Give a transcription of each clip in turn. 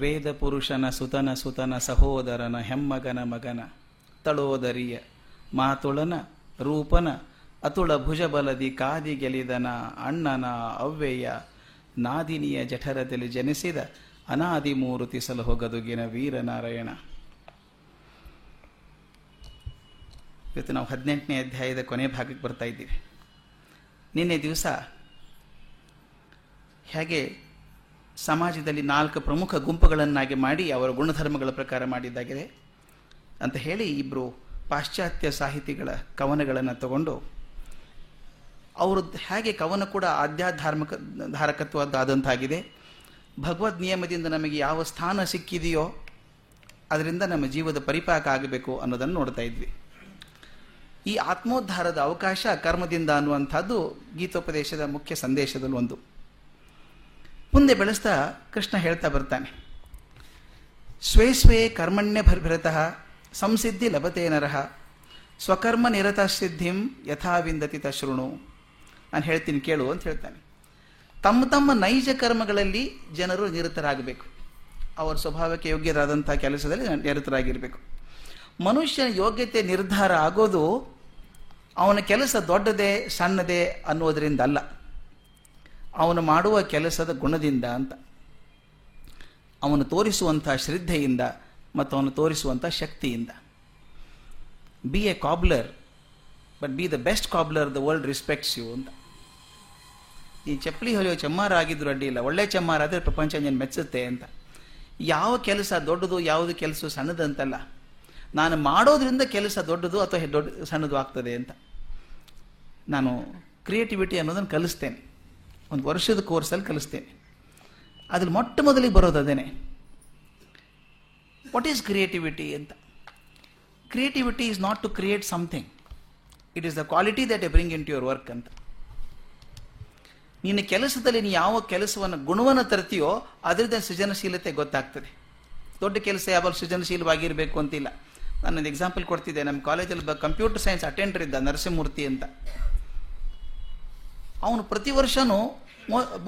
ವೇದ ಪುರುಷನ ಸುತನ ಸುತನ ಸಹೋದರನ ಹೆಮ್ಮಗನ ಮಗನ ತಳೋದರಿಯ ಮಾತುಳನ ರೂಪನ ಅತುಳ ಭುಜಬಲದಿ ಕಾದಿ ಗೆಲಿದನ ಅಣ್ಣನ ಅವ್ವೆಯ ನಾದಿನಿಯ ಜಠರದಲ್ಲಿ ಜನಿಸಿದ ಅನಾದಿ ಮೂರುತಿ ಸಲಹೊಗದುಗಿನ ವೀರನಾರಾಯಣ. ಇವತ್ತು ನಾವು ಹದಿನೆಂಟನೇ ಅಧ್ಯಾಯದ ಕೊನೆ ಭಾಗಕ್ಕೆ ಬರ್ತಾ ಇದ್ದೀವಿ. ನಿನ್ನೆ ದಿವಸ ಹೇಗೆ ಸಮಾಜದಲ್ಲಿ ನಾಲ್ಕು ಪ್ರಮುಖ ಗುಂಪುಗಳನ್ನಾಗಿ ಮಾಡಿ ಅವರ ಗುಣಧರ್ಮಗಳ ಪ್ರಕಾರ ಮಾಡಿದ್ದಾಗಿದೆ ಅಂತ ಹೇಳಿ ಇಬ್ಬರು ಪಾಶ್ಚಾತ್ಯ ಸಾಹಿತಿಗಳ ಕವನಗಳನ್ನು ತಗೊಂಡು ಅವರು ಹೇಗೆ ಕವನ ಕೂಡ ಆಧ್ಯಾತ್ಮಿಕ ಧಾರಕತ್ವದ್ದಾದಂತಾಗಿದೆ. ಭಗವದ್ ನಿಯಮದಿಂದ ನಮಗೆ ಯಾವ ಸ್ಥಾನ ಸಿಕ್ಕಿದೆಯೋ ಅದರಿಂದ ನಮ್ಮ ಜೀವದ ಪರಿಪಾಕ ಆಗಬೇಕು ಅನ್ನೋದನ್ನು ನೋಡ್ತಾ ಇದ್ವಿ. ಈ ಆತ್ಮೋದ್ಧಾರದ ಅವಕಾಶ ಕರ್ಮದಿಂದ ಅನ್ನುವಂಥದ್ದು ಗೀತೋಪದೇಶದ ಮುಖ್ಯ ಸಂದೇಶದಲ್ಲಿ ಒಂದು. ಮುಂದೆ ಬೆಳೆಸ್ತಾ ಕೃಷ್ಣ ಹೇಳ್ತಾ ಬರ್ತಾನೆ. ಸ್ವೇ ಸ್ವೇ ಕರ್ಮಣ್ಯ ಭರ್ಭರತಃ ಸಂಸಿದ್ಧಿ ಲಭತೆ ನರಹ ಸ್ವಕರ್ಮ ನಿರತ ಸಿದ್ಧಿಂ ಯಥಾವಿಂದತಿ ತಶೃಣು. ನಾನು ಹೇಳ್ತೀನಿ ಕೇಳು ಅಂತ ಹೇಳ್ತಾನೆ. ತಮ್ಮ ತಮ್ಮ ನೈಜ ಕರ್ಮಗಳಲ್ಲಿ ಜನರು ನಿರತರಾಗಬೇಕು. ಅವರ ಸ್ವಭಾವಕ್ಕೆ ಯೋಗ್ಯರಾದಂಥ ಕೆಲಸದಲ್ಲಿ ನಿರತರಾಗಿರಬೇಕು. ಮನುಷ್ಯನ ಯೋಗ್ಯತೆ ನಿರ್ಧಾರ ಆಗೋದು ಅವನ ಕೆಲಸ ದೊಡ್ಡದೇ ಸಣ್ಣದೇ ಅನ್ನೋದರಿಂದ ಅಲ್ಲ ಅವನು ಮಾಡುವ ಕೆಲಸದ ಗುಣದಿಂದ ಅಂತ. ಅವನು ತೋರಿಸುವಂಥ ಶ್ರದ್ಧೆಯಿಂದ ಮತ್ತು ಅವನು ತೋರಿಸುವಂಥ ಶಕ್ತಿಯಿಂದ. Be a cobbler but be the best cobbler the world respects you ಅಂತ. ಈ ಚಪ್ಪಲಿ ಹೊಲಿಯೋ ಚಮ್ಮಾರ ಆಗಿದ್ರು ಅಡ್ಡಿ ಇಲ್ಲ ಒಳ್ಳೆ ಚಮ್ಮಾರ ಆದರೆ ಪ್ರಪಂಚ ಮೆಚ್ಚುತ್ತೆ ಅಂತ. ಯಾವ ಕೆಲಸ ದೊಡ್ಡದು, ಯಾವುದು ಕೆಲಸ ಸಣ್ಣದು ಅಂತಲ್ಲ. ನಾನು ಮಾಡೋದ್ರಿಂದ ಕೆಲಸ ದೊಡ್ಡದು ಅಥವಾ ದೊಡ್ಡ ಸಣ್ಣದು ಆಗ್ತದೆ ಅಂತ. ನಾನು ಕ್ರಿಯೇಟಿವಿಟಿ ಅನ್ನೋದನ್ನು ಕಲಿಸ್ತೇನೆ. ಒಂದು ವರ್ಷದ ಕೋರ್ಸಲ್ಲಿ ಕಲಿಸ್ತೇನೆ ಅದ್ರಲ್ಲಿ ಮೊಟ್ಟ ಮೊದಲಿಗೆ ಬರೋದು ಅದೇನೆ. ವಾಟ್ ಈಸ್ ಕ್ರಿಯೇಟಿವಿಟಿ ಅಂತ. Creativity is not to create something it is the quality that a bring into your work ಅಂತ. ನಿನ್ನ ಕೆಲಸದಲ್ಲಿ ನೀನು ಯಾವ ಕೆಲಸವನ್ನು, ಗುಣವನ್ನು ತರ್ತೀಯೋ ಅದರಿಂದ ಸೃಜನಶೀಲತೆ ಗೊತ್ತಾಗ್ತದೆ. ದೊಡ್ಡ ಕೆಲಸ ಯಾವಾಗ ಸೃಜನಶೀಲವಾಗಿರಬೇಕು ಅಂತಿಲ್ಲ. ನಾನೊಂದು ಎಕ್ಸಾಂಪಲ್ ಕೊಡ್ತಿದ್ದೆ. ನಮ್ಮ ಕಾಲೇಜಲ್ಲಿ ಕಂಪ್ಯೂಟರ್ ಸೈನ್ಸ್ ಅಟೆಂಡರ್ ಇದ್ದ, ನರಸಿಂಹಮೂರ್ತಿ ಅಂತ. ಅವನು ಪ್ರತಿ ವರ್ಷನೂ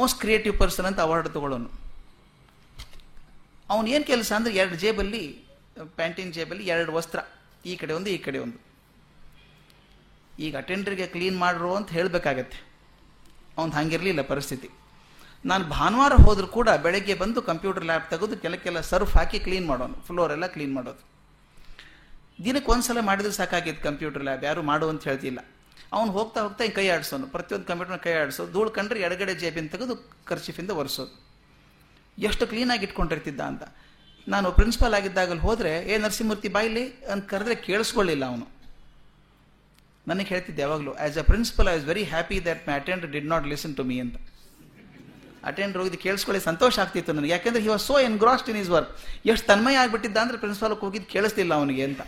ಮೋಸ್ಟ್ ಕ್ರಿಯೇಟಿವ್ ಪರ್ಸನ್ ಅಂತ ಅವಾರ್ಡ್ ತಗೊಳ್ಳೋನು. ಅವನು ಏನು ಕೆಲಸ ಅಂದರೆ ಎರಡು ಜೇಬಲ್ಲಿ, ಪ್ಯಾಂಟಿನ್ ಜೇಬಲ್ಲಿ ಎರಡು ವಸ್ತ್ರ, ಈ ಕಡೆ ಒಂದು, ಈ ಕಡೆ ಒಂದು. ಈಗ ಅಟೆಂಡರ್ಗೆ ಕ್ಲೀನ್ ಮಾಡ್ರು ಅಂತ ಹೇಳಬೇಕಾಗತ್ತೆ. ಅವನು ಹಂಗಿರಲಿಲ್ಲ ಪರಿಸ್ಥಿತಿ. ನಾನು ಭಾನುವಾರ ಹೋದರೂ ಕೂಡ ಬೆಳಗ್ಗೆ ಬಂದು ಕಂಪ್ಯೂಟರ್ ಲ್ಯಾಬ್ ತೆಗೆದು ಕೆಲಕೆಲ್ಲ ಸರ್ಫ್ ಹಾಕಿ ಕ್ಲೀನ್ ಮಾಡೋನು. ಫ್ಲೋರ್ ಎಲ್ಲ ಕ್ಲೀನ್ ಮಾಡೋದು. ದಿನಕ್ಕೆ ಒಂದು ಸಲ ಮಾಡಿದ್ರೆ ಸಾಕಾಗಿತ್ತು ಕಂಪ್ಯೂಟರ್ ಲ್ಯಾಬ್ ಯಾರು ಮಾಡು ಅಂತ ಹೇಳ್ತಿಲ್ಲ. ಅವ್ನು ಹೋಗ್ತಾ ಹೋಗ್ತಾ ಹಿಂಗೆ ಕೈ ಆಡಿಸೋನು. ಪ್ರತಿಯೊಂದು ಕಂಪ್ಯೂಟರ್ನ ಕೈ ಆಡಿಸೋದು. ಧೂಳು ಕಂಡ್ರೆ ಎಡಗಡೆ ಜೇಬಿನ ತೆಗೆದು ಖರ್ಚಿಫಿಂದ ಒರೆಸೋದು. ಎಷ್ಟು ಕ್ಲೀನಾಗಿ ಇಟ್ಕೊಂಡಿರ್ತಿದ್ದ ಅಂತ. ನಾನು ಪ್ರಿನ್ಸಿಪಾಲ್ ಆಗಿದ್ದಾಗಲ್ಲಿ ಹೋದರೆ, ಏ ನರಸಿಂಹಮೂರ್ತಿ, ಬಾಯಿಲಿ ಅಂತ ಕರೆದ್ರೆ ಕೇಳಿಸ್ಕೊಳ್ಳಿಲ್ಲ ಅವನು. ನನಗೆ ಹೇಳ್ತಿದ್ದೆ ಯಾವಾಗಲೂ as a principal I was very happy that my attend did not listen to me ಅಂತ. ಅಟೆಂಡರ್ ಹೋಗಿದ್ದು ಕೇಳಿಸ್ಕೊಳ್ಳಿ, ಸಂತೋಷ ಆಗ್ತಿತ್ತು ನನಗೆ. ಯಾಕೆಂದ್ರೆ he was so engrossed in his work ಎಷ್ಟು ತನ್ಮಯ ಆಗಿಬಿಟ್ಟಿದ್ದ ಅಂದರೆ ಪ್ರಿನ್ಸಿಪಾಲ್ಗೆ ಹೋಗಿದ್ದು ಕೇಳಿಸ್ತಿಲ್ಲ ಅವನಿಗೆ ಅಂತ.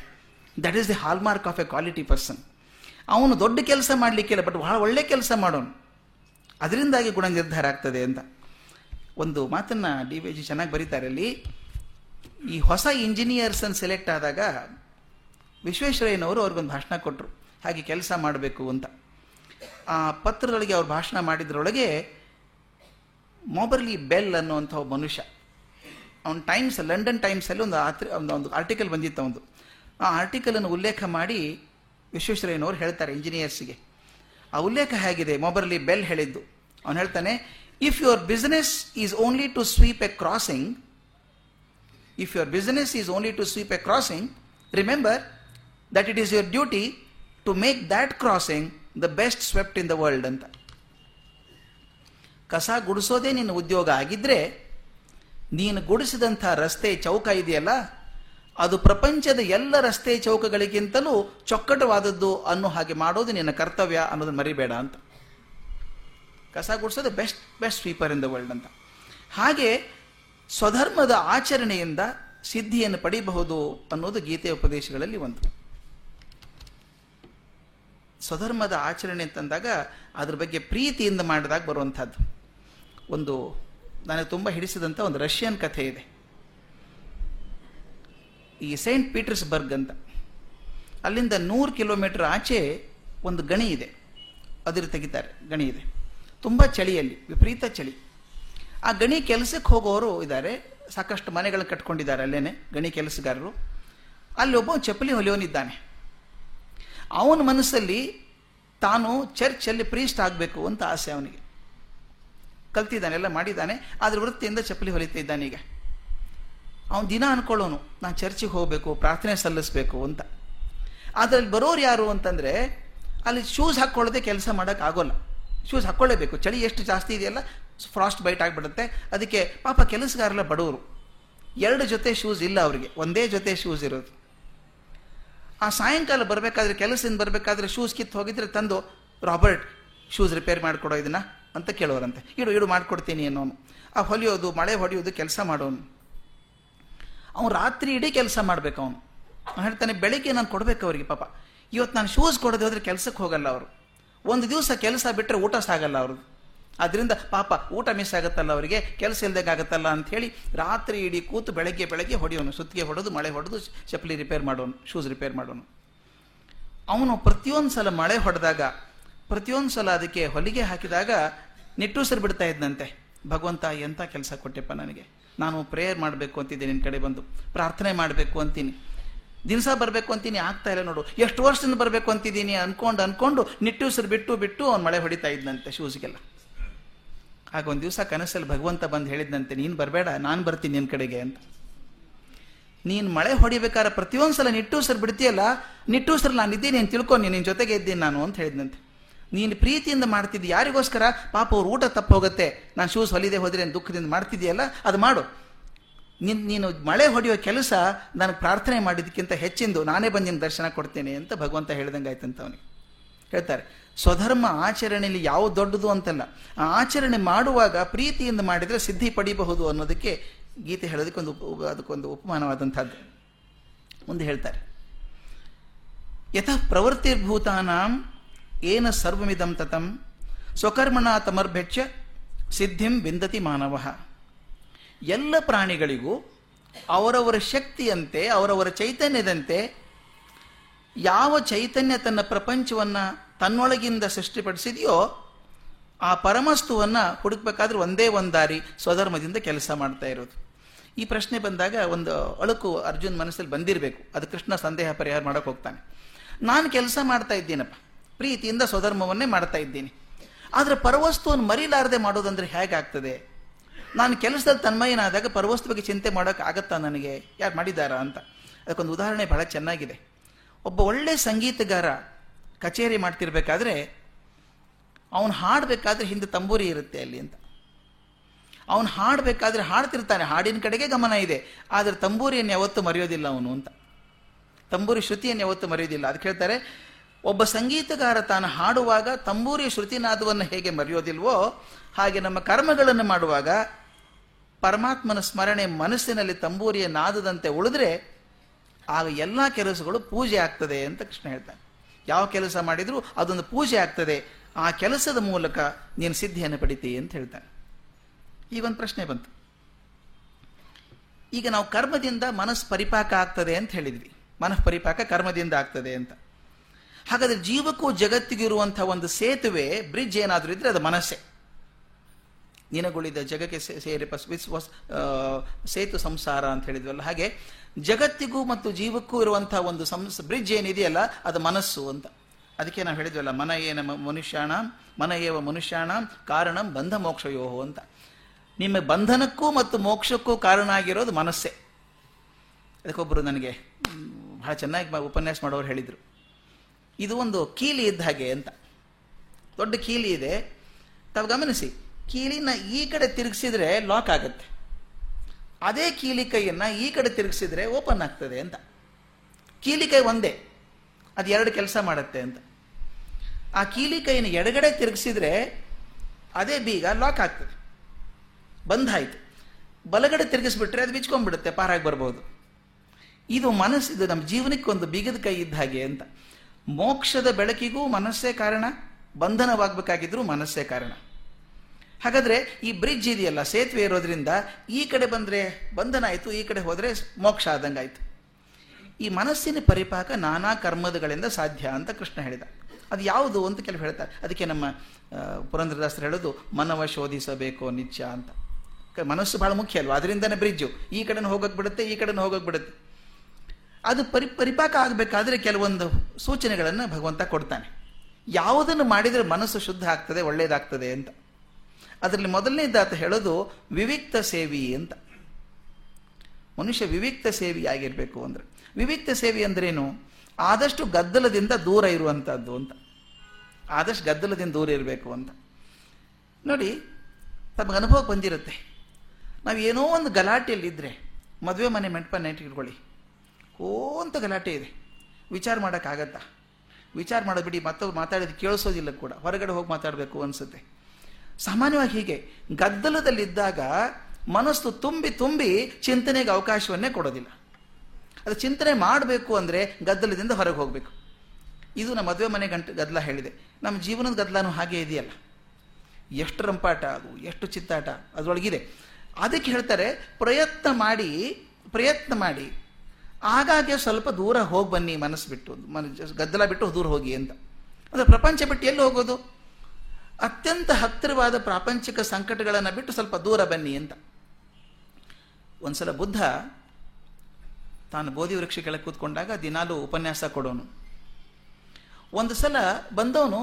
That is the hallmark of a quality person ಅವನು ದೊಡ್ಡ ಕೆಲಸ ಮಾಡಲಿಕ್ಕಿಲ್ಲ ಬಟ್ ಬಹಳ ಒಳ್ಳೆ ಕೆಲಸ ಮಾಡೋನು. ಅದರಿಂದಾಗಿ ಗುಣ ನಿರ್ಧಾರ ಆಗ್ತದೆ ಅಂತ. ಒಂದು ಮಾತನ್ನು ಡಿ ವಿ ಜಿ ಚೆನ್ನಾಗಿ ಬರೀತಾರೆ. ಅಲ್ಲಿ ಈ ಹೊಸ ಇಂಜಿನಿಯರ್ಸನ್ನು ಸೆಲೆಕ್ಟ್ ಆದಾಗ ವಿಶ್ವೇಶ್ವರಯ್ಯನವರು ಅವ್ರಿಗೊಂದು ಭಾಷಣ ಕೊಟ್ಟರು ಹಾಗೆ ಕೆಲಸ ಮಾಡಬೇಕು ಅಂತ. ಆ ಪತ್ರದೊಳಗೆ ಅವ್ರು ಭಾಷಣ ಮಾಡಿದ್ರೊಳಗೆ ಮೊಬರ್ಲಿ ಬೆಲ್ ಅನ್ನುವಂಥ ಒಬ್ಬ ಮನುಷ್ಯ, ಅವನ ಟೈಮ್ಸ್, ಲಂಡನ್ ಟೈಮ್ಸಲ್ಲಿ ಒಂದು ಆತ್ರಿ ಒಂದು ಆರ್ಟಿಕಲ್ ಬಂದಿತ್ತು ಅವನು ಆ ಆರ್ಟಿಕಲನ್ನು ಉಲ್ಲೇಖ ಮಾಡಿ ವಿಶ್ವೇಶ್ವರಯ್ಯನವರು ಹೇಳ್ತಾರೆ ಇಂಜಿನಿಯರ್ಸ್ಗೆ ಆ ಉಲ್ಲೇಖ ಹೇಗಿದೆ? ಮೊಬರ್ಲಿ ಬೆಲ್ ಹೇಳಿದ್ದು. ಅವನು ಹೇಳ್ತಾನೆ if your business is only to sweep a crossing if your business is only to sweep a crossing remember that it is your duty to make that crossing the best swept in the world ಅಂತ. ಕಸ ಗುಡಿಸೋದೇ ನಿನ್ನ ಉದ್ಯೋಗ. ಆಗಿದ್ರೆ ನೀನು ಗುಡಿಸಿದಂಥ ರಸ್ತೆ ಚೌಕ ಇದೆಯಲ್ಲ ಅದು ಪ್ರಪಂಚದ ಎಲ್ಲ ರಸ್ತೆ ಚೌಕಗಳಿಗಿಂತಲೂ ಚೊಕ್ಕಟವಾದದ್ದು ಅನ್ನೋ ಹಾಗೆ ಮಾಡೋದು ನಿನ್ನ ಕರ್ತವ್ಯ ಅನ್ನೋದನ್ನು ಮರಿಬೇಡ ಅಂತ. ಕಸ ಗುಡಿಸೋದು best best sweeper in the world ಅಂತ. ಹಾಗೆ ಸ್ವಧರ್ಮದ ಆಚರಣೆಯಿಂದ ಸಿದ್ಧಿಯನ್ನು ಪಡಿಬಹುದು ಅನ್ನೋದು ಗೀತೆಯ ಉಪದೇಶಗಳಲ್ಲಿ ಒಂದು. ಸ್ವಧರ್ಮದ ಆಚರಣೆ ಅಂತಂದಾಗ ಅದ್ರ ಬಗ್ಗೆ ಪ್ರೀತಿಯಿಂದ ಮಾಡಿದಾಗ ಬರುವಂಥದ್ದು. ಒಂದು ನನಗೆ ತುಂಬ ಹಿಡಿಸಿದಂಥ ಒಂದು ರಷ್ಯನ್ ಕಥೆ ಇದೆ. ಈ ಸೈಂಟ್ ಪೀಟರ್ಸ್ಬರ್ಗ್ ಅಂತ. ಅಲ್ಲಿಂದ ನೂರು ಕಿಲೋಮೀಟರ್ ಆಚೆ ಒಂದು ಗಣಿ ಇದೆ. ಅದ್ರ ತೆಗಿತಾರೆ, ಗಣಿ ಇದೆ. ತುಂಬ ಚಳಿಯಲ್ಲಿ, ವಿಪರೀತ ಚಳಿ. ಆ ಗಣಿ ಕೆಲಸಕ್ಕೆ ಹೋಗೋರು ಇದ್ದಾರೆ ಸಾಕಷ್ಟು ಮನೆಗಳು ಕಟ್ಕೊಂಡಿದ್ದಾರೆ ಅಲ್ಲೇನೆ, ಗಣಿ ಕೆಲಸಗಾರರು. ಅಲ್ಲಿ ಒಬ್ಬ ಚಪ್ಪಲಿ ಹೊಲಿಯೋನಿದ್ದಾನೆ. ಅವನ ಮನಸ್ಸಲ್ಲಿ ತಾನು ಚರ್ಚಲ್ಲಿ ಪ್ರೀಸ್ಟ್ ಆಗಬೇಕು ಅಂತ ಆಸೆ ಅವನಿಗೆ. ಕಲ್ತಿದ್ದಾನೆ, ಎಲ್ಲ ಮಾಡಿದ್ದಾನೆ, ಆದ್ರೆ ವೃತ್ತಿಯಿಂದ ಚಪ್ಪಲಿ ಹೊಲಿತಾ ಇದ್ದಾನೆ ಈಗ. ಅವನು ದಿನ ಅನ್ಕೊಳ್ಳೋನು, ನಾನು ಚರ್ಚಿಗೆ ಹೋಗಬೇಕು, ಪ್ರಾರ್ಥನೆ ಸಲ್ಲಿಸಬೇಕು ಅಂತ. ಅದರಲ್ಲಿ ಬರೋರು ಯಾರು ಅಂತಂದರೆ, ಅಲ್ಲಿ ಶೂಸ್ ಹಾಕ್ಕೊಳ್ಳದೆ ಕೆಲಸ ಮಾಡೋಕ್ಕಾಗೋಲ್ಲ ಶೂಸ್ ಹಾಕ್ಕೊಳ್ಳೇಬೇಕು ಚಳಿ ಎಷ್ಟು ಜಾಸ್ತಿ ಇದೆಯಲ್ಲ ಫ್ರಾಸ್ಟ್ ಬೈಟ್ ಆಗಿಬಿಡುತ್ತೆ. ಅದಕ್ಕೆ ಪಾಪ ಕೆಲಸಗಾರಲ್ಲ ಬಡವರು. ಎರಡು ಜೊತೆ ಶೂಸ್ ಇಲ್ಲ ಅವರಿಗೆ, ಒಂದೇ ಜೊತೆ ಶೂಸ್ ಇರೋದು. ಆ ಸಾಯಂಕಾಲ ಬರಬೇಕಾದ್ರೆ, ಕೆಲಸದಿಂದ ಬರಬೇಕಾದ್ರೆ ಶೂಸ್ ಕಿತ್ತು ಹೋಗಿದ್ರೆ ತಂದು, ರಾಬರ್ಟ್ ಶೂಸ್ ರಿಪೇರ್ ಮಾಡಿಕೊಡೋ ಇದನ್ನ? ಅಂತ ಕೇಳೋರಂತೆ. ಇಡು ಇಡು, ಮಾಡಿಕೊಡ್ತೀನಿ ಅನ್ನೋನು. ಆ ಹೊಲಿಯೋದು, ಮಳೆ ಹೊಡೆಯೋದು, ಕೆಲಸ ಮಾಡೋನು. ಅವನು ರಾತ್ರಿ ಇಡೀ ಕೆಲಸ ಮಾಡ್ಬೇಕು ಅವನು. ಅವ್ನು ಹೇಳ್ತಾನೆ, ಬೆಳಿಗ್ಗೆ ನಾನು ಕೊಡ್ಬೇಕು ಅವರಿಗೆ ಪಾಪ. ಇವತ್ತು ನಾನು ಶೂಸ್ ಕೊಡದೆ ಹೋದ್ರೆ ಕೆಲಸಕ್ಕೆ ಹೋಗಲ್ಲ ಅವರು. ಒಂದು ದಿವಸ ಕೆಲಸ ಬಿಟ್ಟರೆ ಊಟ ಸಾಗಲ್ಲ ಅವ್ರದ್ದು ಅದರಿಂದ ಪಾಪ ಊಟ ಮಿಸ್ ಆಗುತ್ತಲ್ಲ ಅವರಿಗೆ, ಕೆಲಸ ಇಲ್ದಾಗತ್ತಲ್ಲ ಅಂತ ಹೇಳಿ ರಾತ್ರಿ ಇಡೀ ಕೂತು ಬೆಳಗ್ಗೆ ಬೆಳಗ್ಗೆ ಹೊಡೆಯೋನು. ಸುತ್ತಿಗೆ ಹೊಡೆದು, ಮಳೆ ಹೊಡೆದು, ಚಪ್ಪಲಿ ರಿಪೇರ್ ಮಾಡೋನು ಶೂಸ್ ರಿಪೇರ್ ಮಾಡೋನು. ಅವನು ಪ್ರತಿಯೊಂದು ಸಲ ಮಳೆ ಹೊಡೆದಾಗ ಪ್ರತಿಯೊಂದು ಸಲ ಅದಕ್ಕೆ ಹೊಲಿಗೆ ಹಾಕಿದಾಗ ನಿಟ್ಟೂಸರು ಬಿಡ್ತಾ ಇದ್ದಂತೆ ಭಗವಂತ ಎಂಥ ಕೆಲಸ ಕೊಟ್ಟೆಪ್ಪ ನನಗೆ. ನಾನು ಪ್ರೇಯರ್ ಮಾಡಬೇಕು ಅಂತಿದ್ದೆ ನಿನ್ನ ಕಡೆ ಬಂದು. ಪ್ರಾರ್ಥನೆ ಮಾಡಬೇಕು ಅಂತೀನಿ. ದಿನಸ ಬರಬೇಕು ಅಂತೀನಿ, ಆಗ್ತಾ ಇಲ್ಲ ನೋಡು. ಎಷ್ಟು ವರ್ಷದಿಂದ ಬರಬೇಕು ಅಂತಿದ್ದೀನಿ ಅನ್ಕೊಂಡು ಅನ್ಕೊಂಡು, ನಿಟ್ಟೂಸರು ಬಿಟ್ಟು ಬಿಟ್ಟು ಅವ್ನು ಮಳೆ ಹೊಡಿತಾ ಇದ್ದಂತೆ ಶೂಸ್ಗೆಲ್ಲ. ಆಗ ಒಂದು ದಿವಸ ಕನಸಲ್ಲಿ ಭಗವಂತ ಬಂದು ಹೇಳಿದ್ದಂತೆ ನೀನು ಬರಬೇಡ, ನಾನು ಬರ್ತೀನಿ ನಿನ್ನ ಕಡೆಗೆ ಅಂತ. ನೀನು ಮಳೆ ಹೊಡಿಬೇಕಾದ್ರೆ ಪ್ರತಿಯೊಂದು ಸಲ ನಿಟ್ಟೂಸರು ಬಿಡ್ತೀಯಲ್ಲ, ನಿಟ್ಟೂಸರು ನಾನು ಇದ್ದೀನಿ ನೀನು ತಿಳ್ಕೊ ನಿನ್ನ ಜೊತೆಗೆ ಇದ್ದೀನಿ ನಾನು ಅಂತ ಹೇಳಿದ್ನಂತೆ. ನೀನು ಪ್ರೀತಿಯಿಂದ ಮಾಡ್ತಿದ್ದಿ, ಯಾರಿಗೋಸ್ಕರ? ಪಾಪ ಅವ್ರು ಊಟ ತಪ್ಪು ಹೋಗುತ್ತೆ. ನಾನು ಶೂಸ್ ಹೊಲಿದೆ ಹೋದ್ರೆ ದುಃಖದಿಂದ ಮಾಡ್ತಿದ್ದೀಯಲ್ಲ? ಅದು ಮಾಡು. ನಿನ್, ನೀನು ಮಳೆ ಹೊಡೆಯೋ ಕೆಲಸ ನನಗೆ ಪ್ರಾರ್ಥನೆ ಮಾಡಿದ್ದಕ್ಕಿಂತ ಹೆಚ್ಚಿಂದು ನಾನೇ ಬಂದು ನಿನ್ನ ದರ್ಶನ ಕೊಡ್ತೇನೆ ಅಂತ ಭಗವಂತ ಹೇಳ್ದಂಗೆ ಆಯ್ತಂತ ಅವನಿಗೆ. ಹೇಳ್ತಾರೆ, ಸ್ವಧರ್ಮ ಆಚರಣೆಯಲ್ಲಿ ಯಾವ ದೊಡ್ಡದು ಅಂತಲ್ಲ, ಆ ಆಚರಣೆ ಮಾಡುವಾಗ ಪ್ರೀತಿಯಿಂದ ಮಾಡಿದರೆ ಸಿದ್ಧಿ ಪಡಿಬಹುದು ಅನ್ನೋದಕ್ಕೆ ಗೀತೆ ಹೇಳೋದಕ್ಕೊಂದು ಅದಕ್ಕೊಂದು ಉಪಮಾನವಾದಂಥದ್ದು. ಮುಂದೆ ಹೇಳ್ತಾರೆ, ಯಥ ಪ್ರವೃತ್ತಿರ್ಭೂತಾನಾಂ ಏನ ಸರ್ವಮಿದಂ ತತಂ ಸ್ವಕರ್ಮಣ ತಮರ್ಭೆಚ್ಚ ಸಿದ್ಧಿಂ ವಿಂದತಿ ಮಾನವ. ಎಲ್ಲ ಪ್ರಾಣಿಗಳಿಗೂ ಅವರವರ ಶಕ್ತಿಯಂತೆ, ಅವರವರ ಚೈತನ್ಯದಂತೆ ಯಾವ ಚೈತನ್ಯ ತನ್ನ ಪ್ರಪಂಚವನ್ನು ತನ್ನೊಳಗಿಂದ ಸೃಷ್ಟಿಪಡಿಸಿದೆಯೋ ಆ ಪರಮಸ್ತುವನ್ನು ಹುಡುಕ್ಬೇಕಾದ್ರೆ ಒಂದೇ ಒಂದು ದಾರಿ, ಸ್ವಧರ್ಮದಿಂದ ಕೆಲಸ ಮಾಡ್ತಾ ಇರೋದು. ಈ ಪ್ರಶ್ನೆ ಬಂದಾಗ ಒಂದು ಅಳುಕು ಅರ್ಜುನ್ ಮನಸ್ಸಲ್ಲಿ ಬಂದಿರಬೇಕು. ಅದು ಕೃಷ್ಣ ಸಂದೇಹ ಪರಿಹಾರ ಮಾಡೋಕೆ ಹೋಗ್ತಾನೆ. ನಾನು ಕೆಲಸ ಮಾಡ್ತಾ ಇದ್ದೀನಪ್ಪ. ಪ್ರೀತಿಯಿಂದ ಸ್ವಧರ್ಮವನ್ನೇ ಮಾಡ್ತಾ ಇದ್ದೀನಿ. ಆದರೆ ಪರವಸ್ತುವನ್ನು ಮರಿಲಾರದೆ ಮಾಡೋದಂದ್ರೆ ಹೇಗಾಗ್ತದೆ? ನಾನು ಕೆಲಸದಲ್ಲಿ ತನ್ಮಯನಾದಾಗ ಪರವಸ್ತು ಬಗ್ಗೆ ಚಿಂತೆ ಮಾಡೋಕೆ ಆಗತ್ತಾ ನನಗೆ? ಯಾರು ಮಾಡಿದ್ದಾರಾ ಅಂತ. ಅದಕ್ಕೊಂದು ಉದಾಹರಣೆ ಬಹಳ ಚೆನ್ನಾಗಿದೆ. ಒಬ್ಬ ಒಳ್ಳೆ ಸಂಗೀತಗಾರ ಕಚೇರಿ ಮಾಡ್ತಿರ್ಬೇಕಾದ್ರೆ ಅವನು ಹಾಡಬೇಕಾದ್ರೆ ಹಿಂದೆ ತಂಬೂರಿ ಇರುತ್ತೆ ಅಲ್ಲಿ ಅಂತ. ಅವನು ಹಾಡಬೇಕಾದ್ರೆ ಹಾಡ್ತಿರ್ತಾನೆ. ಹಾಡಿನ ಕಡೆಗೆ ಗಮನ ಇದೆ. ಆದರೆ ತಂಬೂರಿಯನ್ನು ಯಾವತ್ತೂ ಮರೆಯೋದಿಲ್ಲ ಅವನು ಅಂತ. ತಂಬೂರಿ ಶ್ರುತಿಯನ್ನು ಯಾವತ್ತೂ ಮರೆಯೋದಿಲ್ಲ. ಅದಕ್ಕೆ ಹೇಳ್ತಾರೆ ಒಬ್ಬ ಸಂಗೀತಗಾರ ತಾನು ಹಾಡುವಾಗ ತಂಬೂರಿ ಶ್ರುತಿನಾದವನ್ನು ಹೇಗೆ ಮರೆಯೋದಿಲ್ವೋ ಹಾಗೆ ನಮ್ಮ ಕರ್ಮಗಳನ್ನು ಮಾಡುವಾಗ ಪರಮಾತ್ಮನ ಸ್ಮರಣೆ ಮನಸ್ಸಿನಲ್ಲಿ ತಂಬೂರಿಯ ನಾದದಂತೆ ಉಳಿದ್ರೆ ಆಗ ಎಲ್ಲ ಕೆಲಸಗಳು ಪೂಜೆ ಆಗ್ತದೆ ಅಂತ ಕೃಷ್ಣ ಹೇಳ್ತಾನೆ. ಯಾವ ಕೆಲಸ ಮಾಡಿದರೂ ಅದೊಂದು ಪೂಜೆ ಆಗ್ತದೆ. ಆ ಕೆಲಸದ ಮೂಲಕ ನೀನು ಸಿದ್ಧಿಯನ್ನು ಪಡಿತಿ ಅಂತ ಹೇಳ್ತಾನೆ. ಈ ಒಂದು ಪ್ರಶ್ನೆ ಬಂತು. ಈಗ ನಾವು ಕರ್ಮದಿಂದ ಮನಸ್ಸು ಪರಿಪಾಕ ಆಗ್ತದೆ ಅಂತ ಹೇಳಿದ್ವಿ. ಮನಃ ಪರಿಪಾಕ ಕರ್ಮದಿಂದ ಆಗ್ತದೆ ಅಂತ. ಹಾಗಾದ್ರೆ ಜೀವಕ್ಕೂ ಜಗತ್ತಿಗಿರುವಂತಹ ಒಂದು ಸೇತುವೆ, ಬ್ರಿಡ್ಜ್ ಏನಾದರೂ ಇದ್ರೆ ಅದು ಮನಸ್ಸೆ. ನಿನಗುಳಿದ ಜಗಕ್ಕೆ ಸೇರಿ ಸೇತು ಸಂಸಾರ ಅಂತ ಹೇಳಿದ್ವಲ್ಲ, ಹಾಗೆ ಜಗತ್ತಿಗೂ ಮತ್ತು ಜೀವಕ್ಕೂ ಇರುವಂತಹ ಒಂದು ಸಂಸ್, ಬ್ರಿಡ್ಜ್ ಏನಿದೆಯಲ್ಲ, ಅದು ಮನಸ್ಸು ಅಂತ. ಅದಕ್ಕೆ ನಾವು ಹೇಳಿದ್ವಲ್ಲ, ಮನ ಏನ ಮನುಷ್ಯಾಣ, ಮನ ಏವ ಮನುಷ್ಯಾಣ, ಕಾರಣ ಬಂಧ ಮೋಕ್ಷಯೋಹೋ ಅಂತ. ನಿಮ್ಮ ಬಂಧನಕ್ಕೂ ಮತ್ತು ಮೋಕ್ಷಕ್ಕೂ ಕಾರಣ ಆಗಿರೋದು ಮನಸ್ಸೇ. ಅದಕ್ಕೊಬ್ಬರು ನನಗೆ ಬಹಳ ಚೆನ್ನಾಗಿ ಉಪನ್ಯಾಸ ಮಾಡೋರು ಹೇಳಿದರು. ಇದು ಒಂದು ಕೀಲಿ ಇದ್ದ ಹಾಗೆ ಅಂತ. ದೊಡ್ಡ ಕೀಲಿ ಇದೆ. ತಾವು ಗಮನಿಸಿ, ಕೀಲಿನ ಈ ಕಡೆ ತಿರುಗಿಸಿದ್ರೆ ಲಾಕ್ ಆಗುತ್ತೆ. ಅದೇ ಕೀಲಿ ಕೈಯನ್ನ ಈ ಕಡೆ ತಿರುಗಿಸಿದ್ರೆ ಓಪನ್ ಆಗ್ತದೆ ಅಂತ. ಕೀಲಿ ಕೈ ಒಂದೇ, ಅದು ಎರಡು ಕೆಲಸ ಮಾಡುತ್ತೆ ಅಂತ. ಆ ಕೀಲಿ ಕೈಯನ್ನು ಎಡಗಡೆ ತಿರುಗಿಸಿದ್ರೆ ಅದೇ ಬೀಗ ಲಾಕ್ ಆಗ್ತದೆ. ಬಂದ್ ಆಯ್ತು. ಬಲಗಡೆ ತಿರುಗಿಸ್ಬಿಟ್ರೆ ಅದು ಬಿಚ್ಕೊಂಡ್ಬಿಡುತ್ತೆ, ಪಾರಾಗಿ ಬರ್ಬೋದು. ಇದು ಮನಸ್ಸು ಇದು ನಮ್ಮ ಜೀವನಕ್ಕೆ ಒಂದು ಬೀಗದ ಕೈ ಇದ್ದ ಹಾಗೆ ಅಂತ. ಮೋಕ್ಷದ ಬೆಳಕಿಗೂ ಮನಸ್ಸೇ ಕಾರಣ, ಬಂಧನವಾಗಬೇಕಾಗಿದ್ರು ಮನಸ್ಸೇ ಕಾರಣ. ಹಾಗಾದ್ರೆ ಈ ಬ್ರಿಡ್ಜ್ ಇದೆಯಲ್ಲ, ಸೇತುವೆ ಇರೋದ್ರಿಂದ ಈ ಕಡೆ ಬಂದರೆ ಬಂಧನ ಆಯಿತು, ಈ ಕಡೆ ಹೋದರೆ ಮೋಕ್ಷ ಆದಂಗಾಯಿತು ಈ ಮನಸ್ಸಿನ ಪರಿಪಾಕ ನಾನಾ ಕರ್ಮದಗಳಿಂದ ಸಾಧ್ಯ ಅಂತ ಕೃಷ್ಣ ಹೇಳಿದ. ಅದು ಯಾವುದು ಅಂತ ಕೆಲವು ಹೇಳ್ತಾರೆ. ಅದಕ್ಕೆ ನಮ್ಮ ಪುರಂದ್ರದಾಸರು ಹೇಳೋದು, ಮನವ ಶೋಧಿಸಬೇಕು ನಿತ್ಯ ಅಂತ. ಮನಸ್ಸು ಬಹಳ ಮುಖ್ಯ ಅಲ್ವಾ? ಅದರಿಂದನೇ ಬ್ರಿಡ್ಜು. ಈ ಕಡೆನೂ ಹೋಗೋಕೆ ಬಿಡುತ್ತೆ, ಈ ಕಡೆನೂ ಹೋಗೋಕೆ ಬಿಡುತ್ತೆ. ಅದು ಪರಿ, ಪರಿಪಾಕ ಆಗಬೇಕಾದ್ರೆ ಕೆಲವೊಂದು ಸೂಚನೆಗಳನ್ನು ಭಗವಂತ ಕೊಡ್ತಾನೆ. ಯಾವುದನ್ನು ಮಾಡಿದರೆ ಮನಸ್ಸು ಶುದ್ಧ ಆಗ್ತದೆ ಒಳ್ಳೆಯದಾಗ್ತದೆ ಅಂತ. ಅದರಲ್ಲಿ ಮೊದಲನೇದಾತ ಹೇಳೋದು ವಿವಿಕ್ತ ಸೇವಿ ಅಂತ. ಮನುಷ್ಯ ವಿವಿಕ್ತ ಸೇವಿ ಆಗಿರಬೇಕು ಅಂದ್ರೆ. ವಿವಿಕ್ತ ಸೇವಿ ಅಂದ್ರೇನು? ಆದಷ್ಟು ಗದ್ದಲದಿಂದ ದೂರ ಇರುವಂಥದ್ದು ಅಂತ. ಆದಷ್ಟು ಗದ್ದಲದಿಂದ ದೂರ ಇರಬೇಕು ಅಂತ. ನೋಡಿ, ತಮಗೆ ಅನುಭವ ಬಂದಿರುತ್ತೆ. ನಾವು ಏನೋ ಒಂದು ಗಲಾಟೆಯಲ್ಲಿದ್ದರೆ ಮದುವೆ ಮನೆ ಮಂಟಪ ಇಟ್ಕೊಳ್ಳಿ. ಓ ಅಂತ ಗಲಾಟೆ ಇದೆ. ವಿಚಾರ ಮಾಡೋಕ್ಕಾಗತ್ತಾ? ವಿಚಾರ ಮಾಡೋದು ಬಿಡಿ ಮತ್ತೊಬ್ರು ಮಾತಾಡೋದು ಕೇಳಿಸೋದಿಲ್ಲ ಕೂಡ. ಹೊರಗಡೆ ಹೋಗಿ ಮಾತಾಡಬೇಕು ಅನಿಸುತ್ತೆ. ಸಾಮಾನ್ಯವಾಗಿ ಹೀಗೆ, ಗದ್ದಲದಲ್ಲಿದ್ದಾಗ ಮನಸ್ಸು ತುಂಬಿ ತುಂಬಿ ಚಿಂತನೆಗೆ ಅವಕಾಶವನ್ನೇ ಕೊಡೋದಿಲ್ಲ. ಅದು ಚಿಂತನೆ ಮಾಡಬೇಕು ಅಂದರೆ ಗದ್ದಲದಿಂದ ಹೊರಗೆ ಹೋಗಬೇಕು. ಇದು ನಮ್ಮ ಮದುವೆ ಮನೆ ಗಂಟು, ಗದ್ದಲ ಹೇಳಿದೆ. ನಮ್ಮ ಜೀವನದ ಗದ್ದಲನೂ ಹಾಗೆ ಇದೆಯಲ್ಲ. ಎಷ್ಟು ರಂಪಾಟ ಅದು, ಎಷ್ಟು ಚಿತ್ತಾಟ, ಅದರೊಳಗಿದೆ. ಅದಕ್ಕೆ ಹೇಳ್ತಾರೆ, ಪ್ರಯತ್ನ ಮಾಡಿ ಪ್ರಯತ್ನ ಮಾಡಿ ಆಗಾಗ್ಗೆ ಸ್ವಲ್ಪ ದೂರ ಹೋಗಿ ಬನ್ನಿ ಮನಸ್ಸು ಬಿಟ್ಟು, ಮನ ಗದ್ದಲ ಬಿಟ್ಟು ದೂರ ಹೋಗಿ ಅಂತ. ಅಂದರೆ ಪ್ರಪಂಚ ಬಿಟ್ಟು ಎಲ್ಲಿ ಹೋಗೋದು? ಅತ್ಯಂತ ಹತ್ತಿರವಾದ ಪ್ರಾಪಂಚಿಕ ಸಂಕಟಗಳನ್ನು ಬಿಟ್ಟು ಸ್ವಲ್ಪ ದೂರ ಬನ್ನಿ ಅಂತ. ಒಂದ್ಸಲ ಬುದ್ಧ ತಾನು ಬೋಧಿ ವೃಕ್ಷ ಕೆಳಗೆ ಕೂತ್ಕೊಂಡಾಗ ದಿನಾಲೂ ಉಪನ್ಯಾಸ ಕೊಡೋನು. ಒಂದು ಸಲ ಬಂದವನು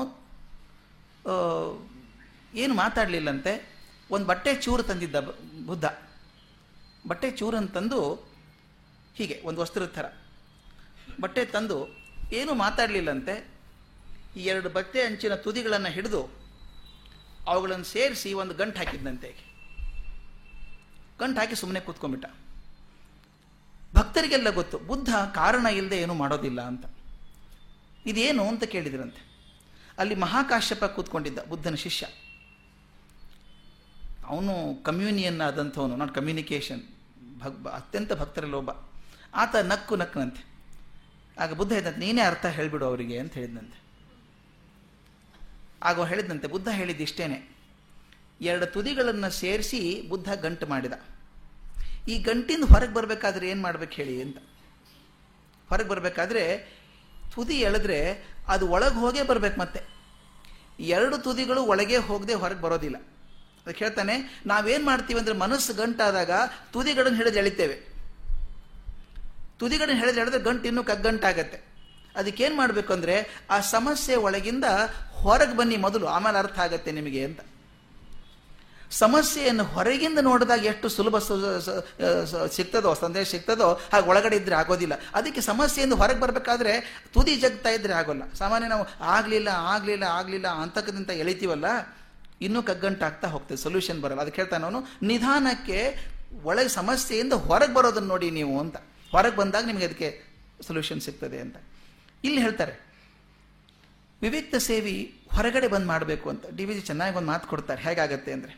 ಏನು ಮಾತಾಡಲಿಲ್ಲಂತೆ, ಒಂದು ಬಟ್ಟೆ ಚೂರು ತಂದಿದ್ದ ಬುದ್ಧ. ಬಟ್ಟೆ ಚೂರನ್ನು ತಂದು ಹೀಗೆ, ಒಂದು ವಸ್ತ್ರದ ಥರ. ಬಟ್ಟೆ ತಂದು ಏನೂ ಮಾತಾಡಲಿಲ್ಲಂತೆ. ಈ ಎರಡು ಬಟ್ಟೆ ಅಂಚಿನ ತುದಿಗಳನ್ನು ಹಿಡಿದು ಅವುಗಳನ್ನು ಸೇರಿಸಿ ಒಂದು ಗಂಟು ಹಾಕಿದ್ದಂತೆ ಗಂಟು ಹಾಕಿ ಸುಮ್ಮನೆ ಕೂತ್ಕೊಂಡ್ಬಿಟ್ಟ. ಭಕ್ತರಿಗೆಲ್ಲ ಗೊತ್ತು, ಬುದ್ಧ ಕಾರಣ ಇಲ್ಲದೆ ಏನೂ ಮಾಡೋದಿಲ್ಲ ಅಂತ. ಇದೇನು ಅಂತ ಕೇಳಿದ್ರಂತೆ. ಅಲ್ಲಿ ಮಹಾಕಾಶ್ಯಪ ಕೂತ್ಕೊಂಡಿದ್ದ ಬುದ್ಧನ ಶಿಷ್ಯ. ಅವನು ಕಮ್ಯೂನಿಯನ್ ಆದಂಥವನು, ನಾಟ್ ಕಮ್ಯುನಿಕೇಶನ್ ಭಕ್ ಅತ್ಯಂತ ಭಕ್ತರಲ್ಲಿ ಒಬ್ಬ ಆತ ನಕ್ಕು ನಕ್ಕನಂತೆ ಆಗ ಬುದ್ಧ ಹೇಳಿದಂತೆ, ನೀನೇ ಅರ್ಥ ಹೇಳಿಬಿಡು ಅವರಿಗೆ ಅಂತ ಹೇಳಿದಂತೆ ಆಗ ಹೇಳಿದಂತೆ ಬುದ್ಧ ಹೇಳಿದ್ದು ಇಷ್ಟೇನೆ. ಎರಡು ತುದಿಗಳನ್ನು ಸೇರಿಸಿ ಬುದ್ಧ ಗಂಟು ಮಾಡಿದ. ಈ ಗಂಟಿಂದ ಹೊರಗೆ ಬರಬೇಕಾದ್ರೆ ಏನು ಮಾಡ್ಬೇಕು ಹೇಳಿ ಅಂತ. ಹೊರಗೆ ಬರಬೇಕಾದ್ರೆ ತುದಿ ಎಳೆದ್ರೆ ಅದು ಒಳಗೆ ಹೋಗೇ ಬರಬೇಕು ಮತ್ತೆ. ಎರಡು ತುದಿಗಳು ಒಳಗೆ ಹೋಗದೆ ಹೊರಗೆ ಬರೋದಿಲ್ಲ. ಅದಕ್ಕೆ ಹೇಳ್ತಾನೆ, ನಾವೇನು ಮಾಡ್ತೀವಿ ಅಂದರೆ ಮನಸ್ಸು ಗಂಟಾದಾಗ ತುದಿಗಳನ್ನು ಹಿಡಿದು ಎಳಿತೇವೆ. ತುದಿಗಳನ್ನು ಹೇಳಿದ್ರೆ ಹೇಳಿದ್ರೆ ಗಂಟು ಇನ್ನೂ ಕಗ್ಗಂಟಾಗತ್ತೆ. ಅದಕ್ಕೇನು ಮಾಡಬೇಕು ಅಂದರೆ ಆ ಸಮಸ್ಯೆ ಒಳಗಿಂದ ಹೊರಗೆ ಬನ್ನಿ ಮೊದಲು, ಆಮೇಲೆ ಅರ್ಥ ಆಗತ್ತೆ ನಿಮಗೆ ಅಂತ. ಸಮಸ್ಯೆಯನ್ನು ಹೊರಗಿಂದ ನೋಡಿದಾಗ ಎಷ್ಟು ಸುಲಭ ಸಿಗ್ತದೋ, ಸಂದೇಶ ಸಿಗ್ತದೋ, ಹಾಗೆ ಒಳಗಡೆ ಇದ್ರೆ ಆಗೋದಿಲ್ಲ. ಅದಕ್ಕೆ ಸಮಸ್ಯೆಯಿಂದ ಹೊರಗೆ ಬರಬೇಕಾದ್ರೆ ತುದಿ ಜಗ್ತಾ ಇದ್ರೆ ಆಗೋಲ್ಲ. ಸಾಮಾನ್ಯ ನಾವು ಆಗಲಿಲ್ಲ ಆಗಲಿಲ್ಲ ಆಗಲಿಲ್ಲ ಅಂತಕ್ಕಂತ ಎಳಿತೀವಲ್ಲ, ಇನ್ನೂ ಕಗ್ಗಂಟಾಗ್ತಾ ಹೋಗ್ತದೆ ಸೊಲ್ಯೂಷನ್ ಬರಲ್ಲ. ಅದಕ್ಕೆ ಹೇಳ್ತಾನೆ ಅವನು, ನಿಧಾನಕ್ಕೆ ಒಳಗೆ ಸಮಸ್ಯೆಯಿಂದ ಹೊರಗೆ ಬರೋದನ್ನ ನೋಡಿ ನೀವು ಅಂತ. ಹೊರಗೆ ಬಂದಾಗ ನಿಮಗೆ ಅದಕ್ಕೆ ಸೊಲ್ಯೂಷನ್ ಸಿಗ್ತದೆ ಅಂತ. ಇಲ್ಲಿ ಹೇಳ್ತಾರೆ, ವಿವಿಕ್ತ ಸೇವಿ ಹೊರಗಡೆ ಬಂದು ಮಾಡಬೇಕು ಅಂತ. ಡಿ ವಿ ಜಿ ಚೆನ್ನಾಗಿ ಒಂದು ಮಾತು ಕೊಡ್ತಾರೆ, ಹೇಗಾಗತ್ತೆ ಅಂದರೆ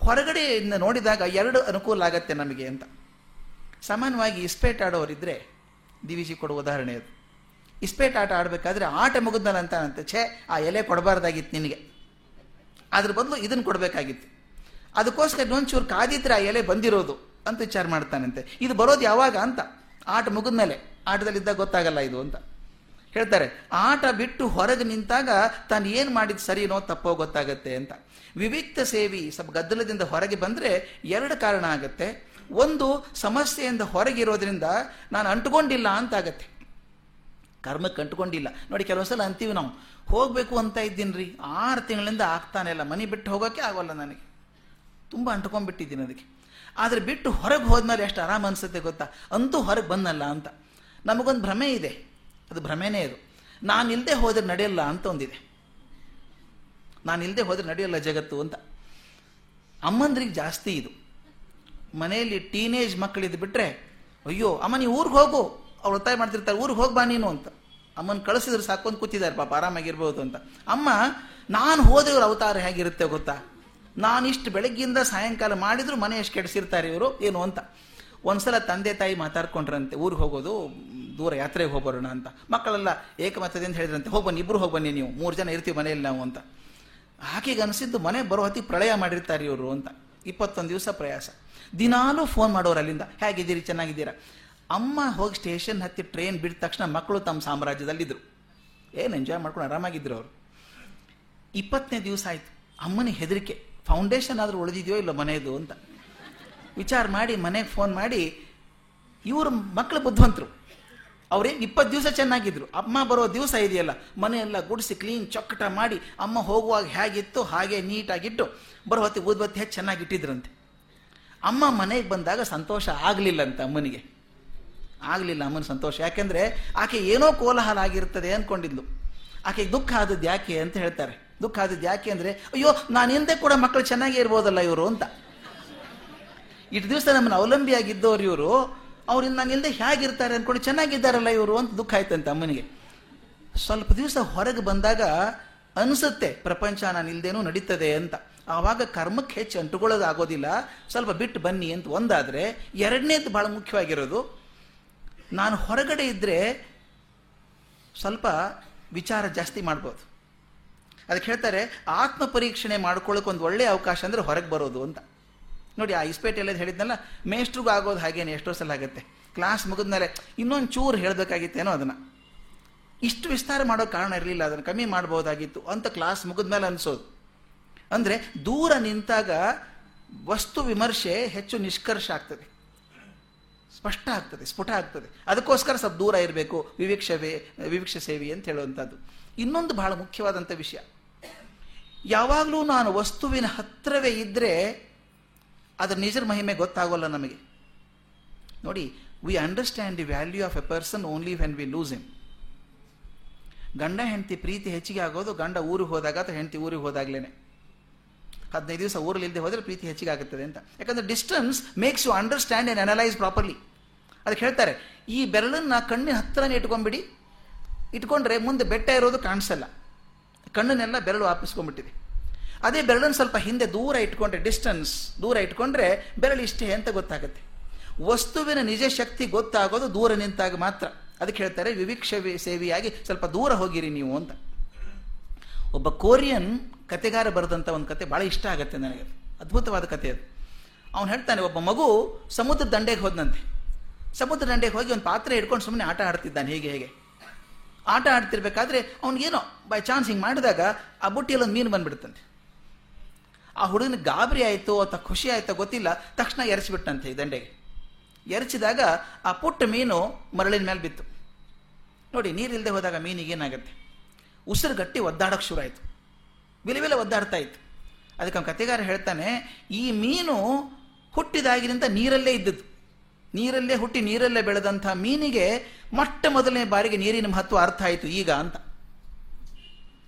ಹೊರಗಡೆಯಿಂದ ನೋಡಿದಾಗ ಎರಡು ಅನುಕೂಲ ಆಗತ್ತೆ ನಮಗೆ ಅಂತ. ಸಾಮಾನ್ಯವಾಗಿ ಇಸ್ಪೇಟ್ ಆಡೋರಿದ್ದರೆ ಡಿ ವಿ ಜಿ ಕೊಡುವ ಉದಾಹರಣೆ ಅದು. ಇಸ್ಪೇಟ್ ಆಟ ಆಡಬೇಕಾದ್ರೆ ಆಟ ಮುಗಿದ್ನಲ್ಲ ಅಂತಾನಂತೆ ಛೇ, ಆ ಎಲೆ ಕೊಡಬಾರ್ದಾಗಿತ್ತು ನಿನಗೆ. ಅದ್ರ ಬದಲು ಇದನ್ನು ಕೊಡಬೇಕಾಗಿತ್ತು. ಅದಕ್ಕೋಸ್ಕರ ಇನ್ನೊಂಚೂರು ಕಾದಿದ್ರೆ ಆ ಎಲೆ ಬಂದಿರೋದು ಅಂತ ವಿಚಾರ ಮಾಡ್ತಾನಂತೆ. ಇದು ಬರೋದು ಯಾವಾಗ ಅಂತ? ಆಟ ಮುಗಿದ್ಮೇಲೆ ಆಟದಲ್ಲಿದ್ದಾಗ ಗೊತ್ತಾಗಲ್ಲ ಇದು ಅಂತ. ಹೇಳ್ತಾರೆ, ಆಟ ಬಿಟ್ಟು ಹೊರಗೆ ನಿಂತಾಗ ತಾನು ಏನು ಮಾಡಿದ್ ಸರಿನೋ ತಪ್ಪೋ ಗೊತ್ತಾಗತ್ತೆ ಅಂತ. ವಿವಿಕ್ತ ಸೇವಿ ಸ್ವಲ್ಪ ಗದ್ದಲದಿಂದ ಹೊರಗೆ ಬಂದರೆ ಎರಡು ಕಾರಣ ಆಗುತ್ತೆ. ಒಂದು, ಸಮಸ್ಯೆಯಿಂದ ಹೊರಗಿರೋದ್ರಿಂದ ನಾನು ಅಂಟ್ಕೊಂಡಿಲ್ಲ ಅಂತ ಆಗತ್ತೆ. ಕರ್ಮಕ್ಕೆ ಅಂಟ್ಕೊಂಡಿಲ್ಲ. ನೋಡಿ, ಕೆಲವೊಂದ್ಸಲ ಅಂತೀವಿ ನಾವು, ಹೋಗಬೇಕು ಅಂತ ಇದ್ದೀನಿ ರೀ ಆರು ತಿಂಗಳಿಂದ ಆಗ್ತಾನೆ ಇಲ್ಲ, ಮನೆ ಬಿಟ್ಟು ಹೋಗೋಕ್ಕೆ ಆಗೋಲ್ಲ ನನಗೆ. ತುಂಬ ಅಂಟ್ಕೊಂಡ್ಬಿಟ್ಟಿದ್ದೀನಿ ಅದಕ್ಕೆ. ಆದರೆ ಬಿಟ್ಟು ಹೊರಗೆ ಹೋದ್ಮೇಲೆ ಎಷ್ಟು ಆರಾಮ ಅನಿಸುತ್ತೆ ಗೊತ್ತಾ? ಅಂತೂ ಹೊರಗೆ ಬಂದಲ್ಲ ಅಂತ. ನಮಗೊಂದು ಭ್ರಮೆ ಇದೆ. ಅದು ಭ್ರಮೆನೇ ಅದು. ನಾನು ಇಲ್ಲದೆ ಹೋದ್ರೆ ನಡೆಯಲ್ಲ ಅಂತ ಒಂದಿದೆ. ನಾನು ಇಲ್ಲದೆ ಹೋದ್ರೆ ನಡೆಯಲ್ಲ ಜಗತ್ತು ಅಂತ. ಅಮ್ಮಂದ್ರಿಗೆ ಜಾಸ್ತಿ ಇದು. ಮನೆಯಲ್ಲಿ ಟೀನೇಜ್ ಮಕ್ಕಳಿದ್ದು ಬಿಟ್ಟರೆ ಅಯ್ಯೋ, ಅಮ್ಮ ನೀವು ಊರಿಗೆ ಹೋಗು. ಅವ್ರು ಒತ್ತಾಯ ಮಾಡ್ತಿರ್ತಾರೆ, ಊರಿಗೆ ಹೋಗ್ಬಾ ನೀನು ಅಂತ. ಅಮ್ಮನ ಕಳಿಸಿದ್ರೆ ಸಾಕೊಂದು ಕೂತಿದ್ದಾರೆ, ಪಾಪ ಆರಾಮಾಗಿರ್ಬೋದು ಅಂತ. ಅಮ್ಮ, ನಾನು ಹೋದ್ರೆ ಅವತಾರ ಹೇಗಿರುತ್ತೆ ಗೊತ್ತಾ? ನಾನು ಇಷ್ಟು ಬೆಳಗ್ಗಿಂದ ಸಾಯಂಕಾಲ ಮಾಡಿದ್ರು ಮನೆ ಎಷ್ಟು ಕೆಡಿಸಿರ್ತಾರೆ ಇವರು? ಏನು ಅಂತ. ಒಂದ್ಸಲ ತಂದೆ ತಾಯಿ ಮಾತಾಡ್ಕೊಂಡ್ರಂತೆ, ಊರಿಗೆ ಹೋಗೋದು, ದೂರ ಯಾತ್ರೆಗೆ ಹೋಗೋಣ ಅಂತ. ಮಕ್ಕಳೆಲ್ಲ ಏಕಮತದಿಂದ ಹೇಳಿದ್ರಂತೆ ಹೋಗ್ಬನ್ನಿ ಇಬ್ರು ಹೋಗ್ಬನ್ನಿ ನೀವು, ಮೂರು ಜನ ಇರ್ತೀವಿ ಮನೆಯಲ್ಲಿ ನಾವು ಅಂತ. ಆಕೆಗೆ ಅನಿಸಿದ್ದು ಮನೆ ಬರೋ ಹೊತ್ತಿಗೆ ಪ್ರಳಯ ಮಾಡಿರ್ತಾರೆ ಇವರು ಅಂತ. ಇಪ್ಪತ್ತೊಂದು ದಿವಸ ಪ್ರಯಾಸ. ದಿನಾಲೂ ಫೋನ್ ಮಾಡೋರು ಅಲ್ಲಿಂದ, ಹೇಗಿದ್ದೀರಿ? ಚೆನ್ನಾಗಿದ್ದೀರಾ? ಅಮ್ಮ ಹೋಗಿ ಸ್ಟೇಷನ್ ಹತ್ತಿ ಟ್ರೈನ್ ಬಿಟ್ಟ ತಕ್ಷಣ ಮಕ್ಕಳು ತಮ್ಮ ಸಾಮ್ರಾಜ್ಯದಲ್ಲಿದ್ದರು ಏನು ಎಂಜಾಯ್ ಮಾಡ್ಕೊಂಡು ಆರಾಮಾಗಿದ್ದರು ಅವರು. ಇಪ್ಪತ್ತನೇ ದಿವಸ ಆಯಿತು. ಅಮ್ಮನ ಹೆದರಿಕೆ. ಫೌಂಡೇಶನ್ ಆದರೂ ಉಳಿದಿದೆಯೋ ಇಲ್ಲ ಮನೆಯದು ಅಂತ. ವಿಚಾರ ಮಾಡಿ, ಮನೆಗೆ ಫೋನ್ ಮಾಡಿ, ಇವರು ಮಕ್ಕಳು ಬುದ್ಧಿವಂತರು. ಅವ್ರೇನು ಇಪ್ಪತ್ತು ದಿವಸ ಚೆನ್ನಾಗಿದ್ರು. ಅಮ್ಮ ಬರೋ ದಿವಸ ಇದೆಯಲ್ಲ, ಮನೆಯೆಲ್ಲ ಗುಡಿಸಿ ಕ್ಲೀನ್ ಚೊಕ್ಕಟ ಮಾಡಿ, ಅಮ್ಮ ಹೋಗುವಾಗ ಹೇಗಿತ್ತು ಹಾಗೆ ನೀಟಾಗಿಟ್ಟು, ಬರೋ ಹೊತ್ತಿಗೆ ಊದ್ಬತ್ತಿ ಹೆಚ್ಚು ಚೆನ್ನಾಗಿಟ್ಟಿದ್ರಂತೆ ಅಮ್ಮ ಮನೆಗೆ ಬಂದಾಗ ಸಂತೋಷ ಆಗಲಿಲ್ಲ ಅಂತ ಅಮ್ಮನಿಗೆ. ಆಗಲಿಲ್ಲ ಅಮ್ಮನ ಸಂತೋಷ. ಯಾಕೆಂದರೆ ಆಕೆ ಏನೋ ಕೋಲಾಹಲ ಆಗಿರ್ತದೆ ಅಂದ್ಕೊಂಡಿದ್ಲು ಆಕೆಗೆ ದುಃಖ ಆದದ್ದು ಯಾಕೆ ಅಂತ ಹೇಳ್ತಾರೆ. ದುಃಖ ಆದದ್ದು ಯಾಕೆ ಅಂದರೆ, ಅಯ್ಯೋ, ನಾನು ಹಿಂದೆ ಕೂಡ ಮಕ್ಕಳು ಚೆನ್ನಾಗೇ ಇರ್ಬೋದಲ್ಲ ಇವರು ಅಂತ. ಇಷ್ಟು ದಿವಸ ನಮ್ಮನ್ನು ಅವಲಂಬಿಯಾಗಿದ್ದವ್ರು ಇವರು ಅವ್ರಿಂದ ನಾನು ಇಲ್ಲದೆ ಹೇಗಿರ್ತಾರೆ ಅಂದ್ಕೊಂಡು ಚೆನ್ನಾಗಿದ್ದಾರಲ್ಲ ಇವರು ಅಂತ ದುಃಖ ಆಯ್ತಂತೆ ಅಮ್ಮನಿಗೆ. ಸ್ವಲ್ಪ ದಿವಸ ಹೊರಗೆ ಬಂದಾಗ ಅನಿಸುತ್ತೆ, ಪ್ರಪಂಚ ನಾನು ಇಲ್ದೇನೂ ನಡೀತದೆ ಅಂತ. ಆವಾಗ ಕರ್ಮಕ್ಕೆ ಹೆಚ್ಚು ಅಂಟುಕೊಳ್ಳೋದಾಗೋದಿಲ್ಲ ಸ್ವಲ್ಪ ಬಿಟ್ಟು ಬನ್ನಿ ಅಂತ ಒಂದಾದರೆ, ಎರಡನೇದು ಭಾಳ ಮುಖ್ಯವಾಗಿರೋದು, ನಾನು ಹೊರಗಡೆ ಇದ್ದರೆ ಸ್ವಲ್ಪ ವಿಚಾರ ಜಾಸ್ತಿ ಮಾಡ್ಬೋದು. ಅದಕ್ಕೆ ಹೇಳ್ತಾರೆ ಆತ್ಮ ಪರೀಕ್ಷಣೆ ಮಾಡ್ಕೊಳ್ಳೋಕೆ ಒಂದು ಒಳ್ಳೆಯ ಅವಕಾಶ ಅಂದರೆ ಹೊರಗೆ ಬರೋದು ಅಂತ. ನೋಡಿ, ಆ ಇಸ್ಪೇಟೆಲ್ಲ ಹೇಳಿದ್ನಲ್ಲ, ಮೇಷ್ಟ್ರಿಗೂ ಆಗೋದು ಹಾಗೇನೆ, ಎಷ್ಟೋ ಸಲ ಆಗುತ್ತೆ. ಕ್ಲಾಸ್ ಮುಗಿದ್ಮೇಲೆ ಇನ್ನೊಂದು ಚೂರು ಹೇಳಬೇಕಾಗಿತ್ತೇನೋ ಅದನ್ನು. ಇಷ್ಟು ವಿಸ್ತಾರ ಮಾಡೋ ಕಾರಣ ಇರಲಿಲ್ಲ, ಅದನ್ನು ಕಮ್ಮಿ ಮಾಡ್ಬೋದಾಗಿತ್ತು ಅಂತ ಕ್ಲಾಸ್ ಮುಗಿದ್ಮೇಲೆ ಅನಿಸೋದು. ಅಂದರೆ ದೂರ ನಿಂತಾಗ ವಸ್ತು ವಿಮರ್ಶೆ ಹೆಚ್ಚು ನಿಷ್ಕರ್ಷ ಆಗ್ತದೆ. ಸ್ಪಷ್ಟ ಆಗ್ತದೆ, ಸ್ಫುಟ ಆಗ್ತದೆ. ಅದಕ್ಕೋಸ್ಕರ ಸ್ವಲ್ಪ ದೂರ ಇರಬೇಕು, ವಿವೀಕ್ಷವೇ, ವಿವೀಕ್ಷ ಸೇವಿ ಅಂತ ಹೇಳುವಂಥದ್ದು. ಇನ್ನೊಂದು ಬಹಳ ಮುಖ್ಯವಾದಂಥ ವಿಷಯ. ಯಾವಾಗಲೂ ನಾನು ವಸ್ತುವಿನ ಹತ್ತಿರವೇ ಇದ್ದರೆ ಅದರ ನಿಜರ ಮಹಿಮೆ ಗೊತ್ತಾಗೋಲ್ಲ ನಮಗೆ. ನೋಡಿ we understand the value of a person only when we lose him ಗಂಡ ಹೆಂಡತಿ ಪ್ರೀತಿ ಹೆಚ್ಚಿಗೆ ಆಗೋದು ಗಂಡ ಊರಿಗೆ ಹೋದಾಗ ಅಥವಾ ಹೆಂಡತಿ ಊರಿಗೆ ಹೋದಾಗ್ಲೇನೆ. ಹದಿನೈದು ದಿವಸ ಊರಲ್ಲಿ ಇಲ್ಲದೆ ಹೋದರೆ ಪ್ರೀತಿ ಹೆಚ್ಚಿಗೆ ಆಗುತ್ತದೆ ಅಂತ. ಯಾಕಂದ್ರೆ distance makes you understand and analyse properly ಅದಕ್ಕೆ ಹೇಳ್ತಾರೆ, ಈ ಬೆರಳನ್ನು ಕಣ್ಣಿನ ಹತ್ತಿರನೇ ಇಟ್ಕೊಂಡ್ಬಿಡಿ. ಇಟ್ಕೊಂಡ್ರೆ ಮುಂದೆ ಬೆಟ್ಟ ಇರೋದು ಕಾಣಿಸಲ್ಲ. ಕಣ್ಣನ್ನೆಲ್ಲ ಬೆರಳು ವಾಪಿಸ್ಕೊಂಡ್ಬಿಟ್ಟಿದೆ ಅದೇ ಬೆರಳನ್ನು ಸ್ವಲ್ಪ ಹಿಂದೆ ದೂರ ಇಟ್ಕೊಂಡ್ರೆ ಡಿಸ್ಟೆನ್ಸ್ ದೂರ ಇಟ್ಕೊಂಡ್ರೆ ಬೆರಳು ಇಷ್ಟೇ ಅಂತ ಗೊತ್ತಾಗುತ್ತೆ. ವಸ್ತುವಿನ ನಿಜ ಶಕ್ತಿ ಗೊತ್ತಾಗೋದು ದೂರ ನಿಂತಾಗ ಮಾತ್ರ. ಅದಕ್ಕೆ ಹೇಳ್ತಾರೆ ವಿವಿಕ್ಷ ಸೇವಿಯಾಗಿ ಸ್ವಲ್ಪ ದೂರ ಹೋಗಿರಿ ನೀವು ಅಂತ. ಒಬ್ಬ ಕೋರಿಯನ್ ಕತೆಗಾರ ಬರೆದಂಥ ಒಂದು ಕತೆ ಭಾಳ ಇಷ್ಟ ಆಗುತ್ತೆ ನನಗೆ. ಅದ್ಭುತವಾದ ಕತೆ ಅದು. ಅವನು ಹೇಳ್ತಾನೆ, ಒಬ್ಬ ಮಗು ಸಮುದ್ರ ದಂಡೆಗೆ ಹೋದಂತೆ ಸಮುದ್ರ ದಂಡೆಗೆ ಹೋಗಿ ಒಂದು ಪಾತ್ರೆ ಹಿಡ್ಕೊಂಡು ಸುಮ್ಮನೆ ಆಟ ಆಡ್ತಿದ್ದಾನೆ, ಹೀಗೆ ಹೇಗೆ. ಆಟ ಆಡ್ತಿರ್ಬೇಕಾದ್ರೆ ಅವ್ನಿಗೇನೋ ಬೈ ಚಾನ್ಸ್ ಹಿಂಗೆ ಮಾಡಿದಾಗ ಆ ಬುಟ್ಟಿಯಲ್ಲಿ ಒಂದು ಮೀನು ಬಂದ್ಬಿಡ್ತಂತೆ. ಆ ಹುಡುಗನ ಗಾಬರಿ ಆಯಿತು, ಅಥವಾ ಖುಷಿ ಆಯಿತೋ ಗೊತ್ತಿಲ್ಲ, ತಕ್ಷಣ ಎರಚಿಬಿಟ್ಟಂತೆ ಈ ದಂಡೆಗೆ. ಎರಚಿದಾಗ ಆ ಪುಟ್ಟ ಮೀನು ಮರಳಿನ ಮೇಲೆ ಬಿತ್ತು. ನೋಡಿ ನೀರಿಲ್ಲದೆ ಹೋದಾಗ ಮೀನಿಗೆ ಏನಾಗುತ್ತೆ? ಉಸಿರು ಗಟ್ಟಿ ಒದ್ದಾಡೋಕೆ ಶುರು ಆಯಿತು ವಿಲೆ ಒದ್ದಾಡ್ತಾ ಇತ್ತು. ಅದಕ್ಕೆ ಅವನ ಕತೆಗಾರ ಹೇಳ್ತಾನೆ, ಈ ಮೀನು ಹುಟ್ಟಿದಾಗಿನಿಂದ ನೀರಲ್ಲೇ ಇದ್ದದ್ದು. ನೀರಲ್ಲೇ ಹುಟ್ಟಿ ನೀರಲ್ಲೇ ಬೆಳೆದಂಥ ಮೀನಿಗೆ ಮೊಟ್ಟ ಮೊದಲನೇ ಬಾರಿಗೆ ನೀರಿನ ಮಹತ್ವ ಅರ್ಥ ಆಯಿತು. ಈಗ ಅಂತ.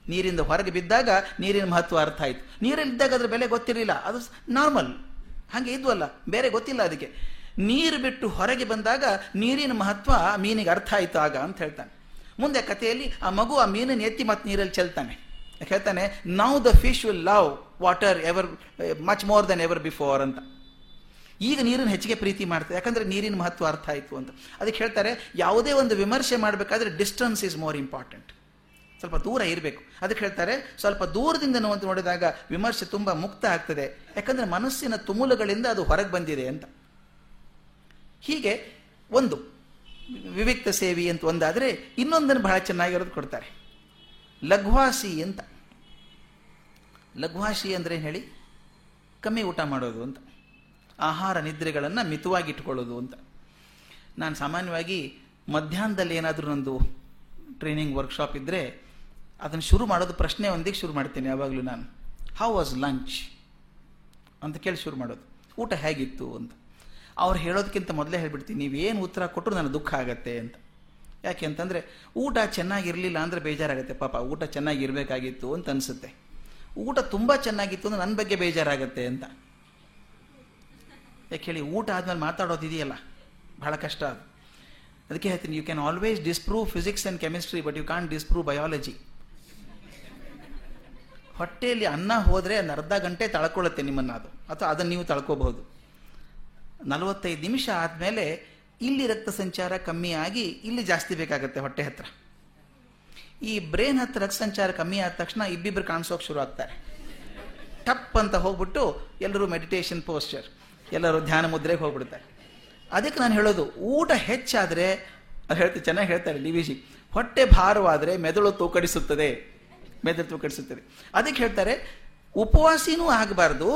ನೀರಿಂದ ಹೊರಗೆ ಬಿದ್ದಾಗ ನೀರಿನ ಮಹತ್ವ ಅರ್ಥ ಆಯಿತು. ನೀರಲ್ಲಿದ್ದಾಗ ಅದರ ಬೆಲೆ ಗೊತ್ತಿರಲಿಲ್ಲ. ಅದು ನಾರ್ಮಲ್. ಹಾಗೆ ಇದ್ವಲ್ಲ. ಬೇರೆ ಗೊತ್ತಿಲ್ಲ ಅದಕ್ಕೆ. ನೀರು ಬಿಟ್ಟು ಹೊರಗೆ ಬಂದಾಗ ನೀರಿನ ಮಹತ್ವ ಮೀನಿಗೆ ಅರ್ಥ ಆಯಿತು ಆಗ ಅಂತ ಹೇಳ್ತಾನೆ. ಮುಂದೆ ಕಥೆಯಲ್ಲಿ ಆ ಮಗು ಆ ಮೀನನ್ನು ಎತ್ತಿ ಮತ್ತೆ ನೀರಲ್ಲಿ ಚೆಲ್ತಾನೆ. ಹೇಳ್ತಾನೆ now the fish will love water ever much more than ever before ಅಂತ. ಈಗ ನೀರನ್ನು ಹೆಚ್ಚಿಗೆ ಪ್ರೀತಿ ಮಾಡ್ತಾರೆ ಯಾಕಂದ್ರೆ ನೀರಿನ ಮಹತ್ವ ಅರ್ಥ ಆಯಿತು ಅಂತ. ಅದಕ್ಕೆ ಹೇಳ್ತಾರೆ, ಯಾವುದೇ ಒಂದು ವಿಮರ್ಶೆ ಮಾಡಬೇಕಾದ್ರೆ ಡಿಸ್ಟೆನ್ಸ್ ಈಸ್ ಮೋರ್ ಇಂಪಾರ್ಟೆಂಟ್ ಸ್ವಲ್ಪ ದೂರ ಇರಬೇಕು. ಅದಕ್ಕೆ ಹೇಳ್ತಾರೆ, ಸ್ವಲ್ಪ ದೂರದಿಂದ ನೋಡಿದಾಗ ವಿಮರ್ಶೆ ತುಂಬ ಮುಕ್ತ ಆಗ್ತದೆ. ಯಾಕಂದ್ರೆ ಮನಸ್ಸಿನ ತುಮುಲುಗಳಿಂದ ಅದು ಹೊರಗೆ ಬಂದಿದೆ ಅಂತ. ಹೀಗೆ ಒಂದು, ವಿವಿಕ್ತ ಸೇವಿ ಅಂತ ಒಂದಾದರೆ ಇನ್ನೊಂದನ್ನು ಬಹಳ ಚೆನ್ನಾಗಿರೋದು ಕೊಡ್ತಾರೆ. ಲಘ್ವಾಸಿ ಅಂತ. ಲಘ್ವಾಸಿ ಅಂದರೆ ಹೇಳಿ? ಕಮ್ಮಿ ಊಟ ಮಾಡೋದು ಅಂತ. ಆಹಾರ ನಿದ್ರೆಗಳನ್ನು ಮಿತವಾಗಿ ಇಟ್ಕೊಳ್ಳೋದು ಅಂತ. ನಾನು ಸಾಮಾನ್ಯವಾಗಿ ಮಧ್ಯಾಹ್ನದಲ್ಲಿ ಏನಾದರೂ ನಂದು ಟ್ರೈನಿಂಗ್ ವರ್ಕ್ಶಾಪ್ ಇದ್ದರೆ ಅದನ್ನು ಶುರು ಮಾಡೋದು ಪ್ರಶ್ನೆ ಒಂದಿಗೆ ಶುರು ಮಾಡ್ತೇನೆ ಯಾವಾಗಲೂ ನಾನು. ಹೌ ವಾಸ್ ಲಂಚ್ ಅಂತ ಕೇಳಿ ಶುರು ಮಾಡೋದು. ಊಟ ಹೇಗಿತ್ತು ಅಂತ. ಅವ್ರು ಹೇಳೋದಕ್ಕಿಂತ ಮೊದಲೇ ಹೇಳ್ಬಿಡ್ತೀನಿ, ನೀವೇನು ಉತ್ತರ ಕೊಟ್ಟರು ನನಗೆ ದುಃಖ ಆಗತ್ತೆ ಅಂತ. ಯಾಕೆ ಅಂತಂದರೆ, ಊಟ ಚೆನ್ನಾಗಿರಲಿಲ್ಲ ಅಂದರೆ ಬೇಜಾರಾಗುತ್ತೆ. ಪಾಪ, ಊಟ ಚೆನ್ನಾಗಿರಬೇಕಾಗಿತ್ತು ಅಂತ ಅನಿಸುತ್ತೆ. ಊಟ ತುಂಬ ಚೆನ್ನಾಗಿತ್ತು ಅಂದರೆ ನನ್ನ ಬಗ್ಗೆ ಬೇಜಾರಾಗತ್ತೆ ಅಂತ. ಯಾಕೆ ಹೇಳಿ ಊಟ ಆದ್ಮೇಲೆ ಮಾತಾಡೋದು ಇದೆಯಲ್ಲ? ಬಹಳ ಕಷ್ಟ ಅದು. ಅದಕ್ಕೆ ಹೇಳ್ತೀನಿ you can always disprove physics and chemistry but you can't disprove biology ಹೊಟ್ಟೆಯಲ್ಲಿ ಅನ್ನ ಹೋದರೆ ಒಂದು ಅರ್ಧ ಗಂಟೆ ತಳ್ಕೊಳ್ಳುತ್ತೆ ನಿಮ್ಮನ್ನು ಅದು. ಅಥವಾ ಅದನ್ನು ನೀವು ತಳ್ಕೋಬಹುದು. ನಲವತ್ತೈದು ನಿಮಿಷ ಆದಮೇಲೆ ಇಲ್ಲಿ ರಕ್ತ ಸಂಚಾರ ಕಮ್ಮಿ ಆಗಿ ಇಲ್ಲಿ ಜಾಸ್ತಿ ಬೇಕಾಗುತ್ತೆ ಹೊಟ್ಟೆ ಹತ್ರ. ಈ ಬ್ರೇನ್ ಹತ್ರ ರಕ್ತ ಸಂಚಾರ ಕಮ್ಮಿ ಆದ ತಕ್ಷಣ ಇಬ್ಬಿಬ್ರು ಕಾಣಿಸೋಕೆ ಶುರು ಆಗ್ತಾರೆ. ಟಪ್ ಅಂತ ಹೋಗ್ಬಿಟ್ಟು ಎಲ್ಲರೂ ಮೆಡಿಟೇಷನ್ ಪೋಸ್ಚರ್ ಎಲ್ಲರೂ ಧ್ಯಾನ ಮುದ್ರೆಗೆ ಹೋಗ್ಬಿಡ್ತಾರೆ ಅದಕ್ಕೆ ನಾನು ಹೇಳೋದು, ಊಟ ಹೆಚ್ಚಾದರೆ ಅದು ಹೇಳ್ತೀವಿ ಚೆನ್ನಾಗಿ ಹೇಳ್ತಾರೆ ಡಿ ವಿ ಜಿ, ಹೊಟ್ಟೆ ಭಾರವಾದರೆ ಮೆದುಳು ತೂಕಡಿಸುತ್ತದೆ. ಮೆದುಳು ತೂಕಡಿಸುತ್ತದೆ. ಅದಕ್ಕೆ ಹೇಳ್ತಾರೆ, ಉಪವಾಸಿನೂ ಆಗಬಾರ್ದು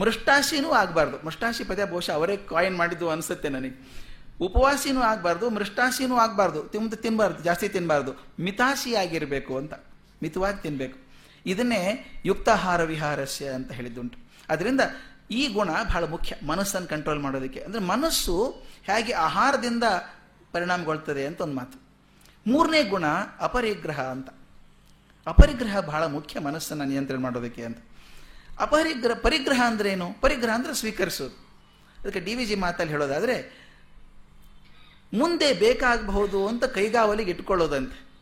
ಮೃಷ್ಟಾಶಿನೂ ಆಗಬಾರ್ದು. ಮೃಷ್ಟಾಶಿ ಪದ ಬಹುಶಃ ಅವರೇ ಕಾಯಿನ್ ಮಾಡಿದ್ದು ಅನಿಸುತ್ತೆ ನನಗೆ. ಉಪವಾಸಿನೂ ಆಗಬಾರ್ದು ಮೃಷ್ಟಾಶಿನೂ ಆಗಬಾರ್ದು. ತಿಂದು ತಿನ್ನಬಾರ್ದು ಜಾಸ್ತಿ ತಿನ್ನಬಾರ್ದು ಮಿತಾಶಿ ಆಗಿರಬೇಕು ಅಂತ. ಮಿತವಾಗಿ ತಿನ್ನಬೇಕು ಇದನ್ನೇ ಯುಕ್ತಾಹಾರ ವಿಹಾರಸ್ಯ ಅಂತ ಹೇಳಿದ್ದುಂಟು. ಅದರಿಂದ ಈ ಗುಣ ಬಹಳ ಮುಖ್ಯ. ಮನಸ್ಸನ್ನು ಕಂಟ್ರೋಲ್ ಮಾಡೋದಕ್ಕೆ. ಅಂದರೆ ಮನಸ್ಸು ಹೇಗೆ ಆಹಾರದಿಂದ ಪರಿಣಾಮಗೊಳ್ತದೆ ಅಂತ ಒಂದು ಮಾತು. ಮೂರನೇ ಗುಣ ಅಪರಿಗ್ರಹ ಅಂತ. ಅಪರಿಗ್ರಹ ಬಹಳ ಮುಖ್ಯ ಮನಸ್ಸನ್ನು ನಿಯಂತ್ರಣ ಮಾಡೋದಕ್ಕೆ ಅಂತ. ಅಪರಿಗ್ರಹ ಪರಿಗ್ರಹ ಅಂದ್ರೆ ಏನು? ಪರಿಗ್ರಹ ಅಂದ್ರೆ ಸ್ವೀಕರಿಸೋದು. ಅದಕ್ಕೆ ಡಿ ವಿ ಜಿ ಮಾತಲ್ಲಿ ಹೇಳೋದಾದ್ರೆ, ಮುಂದೆ ಬೇಕಾಗಬಹುದು ಅಂತ ಕೈಗಾವಲಿಗೆ ಇಟ್ಕೊಳ್ಳೋದಂತೆ.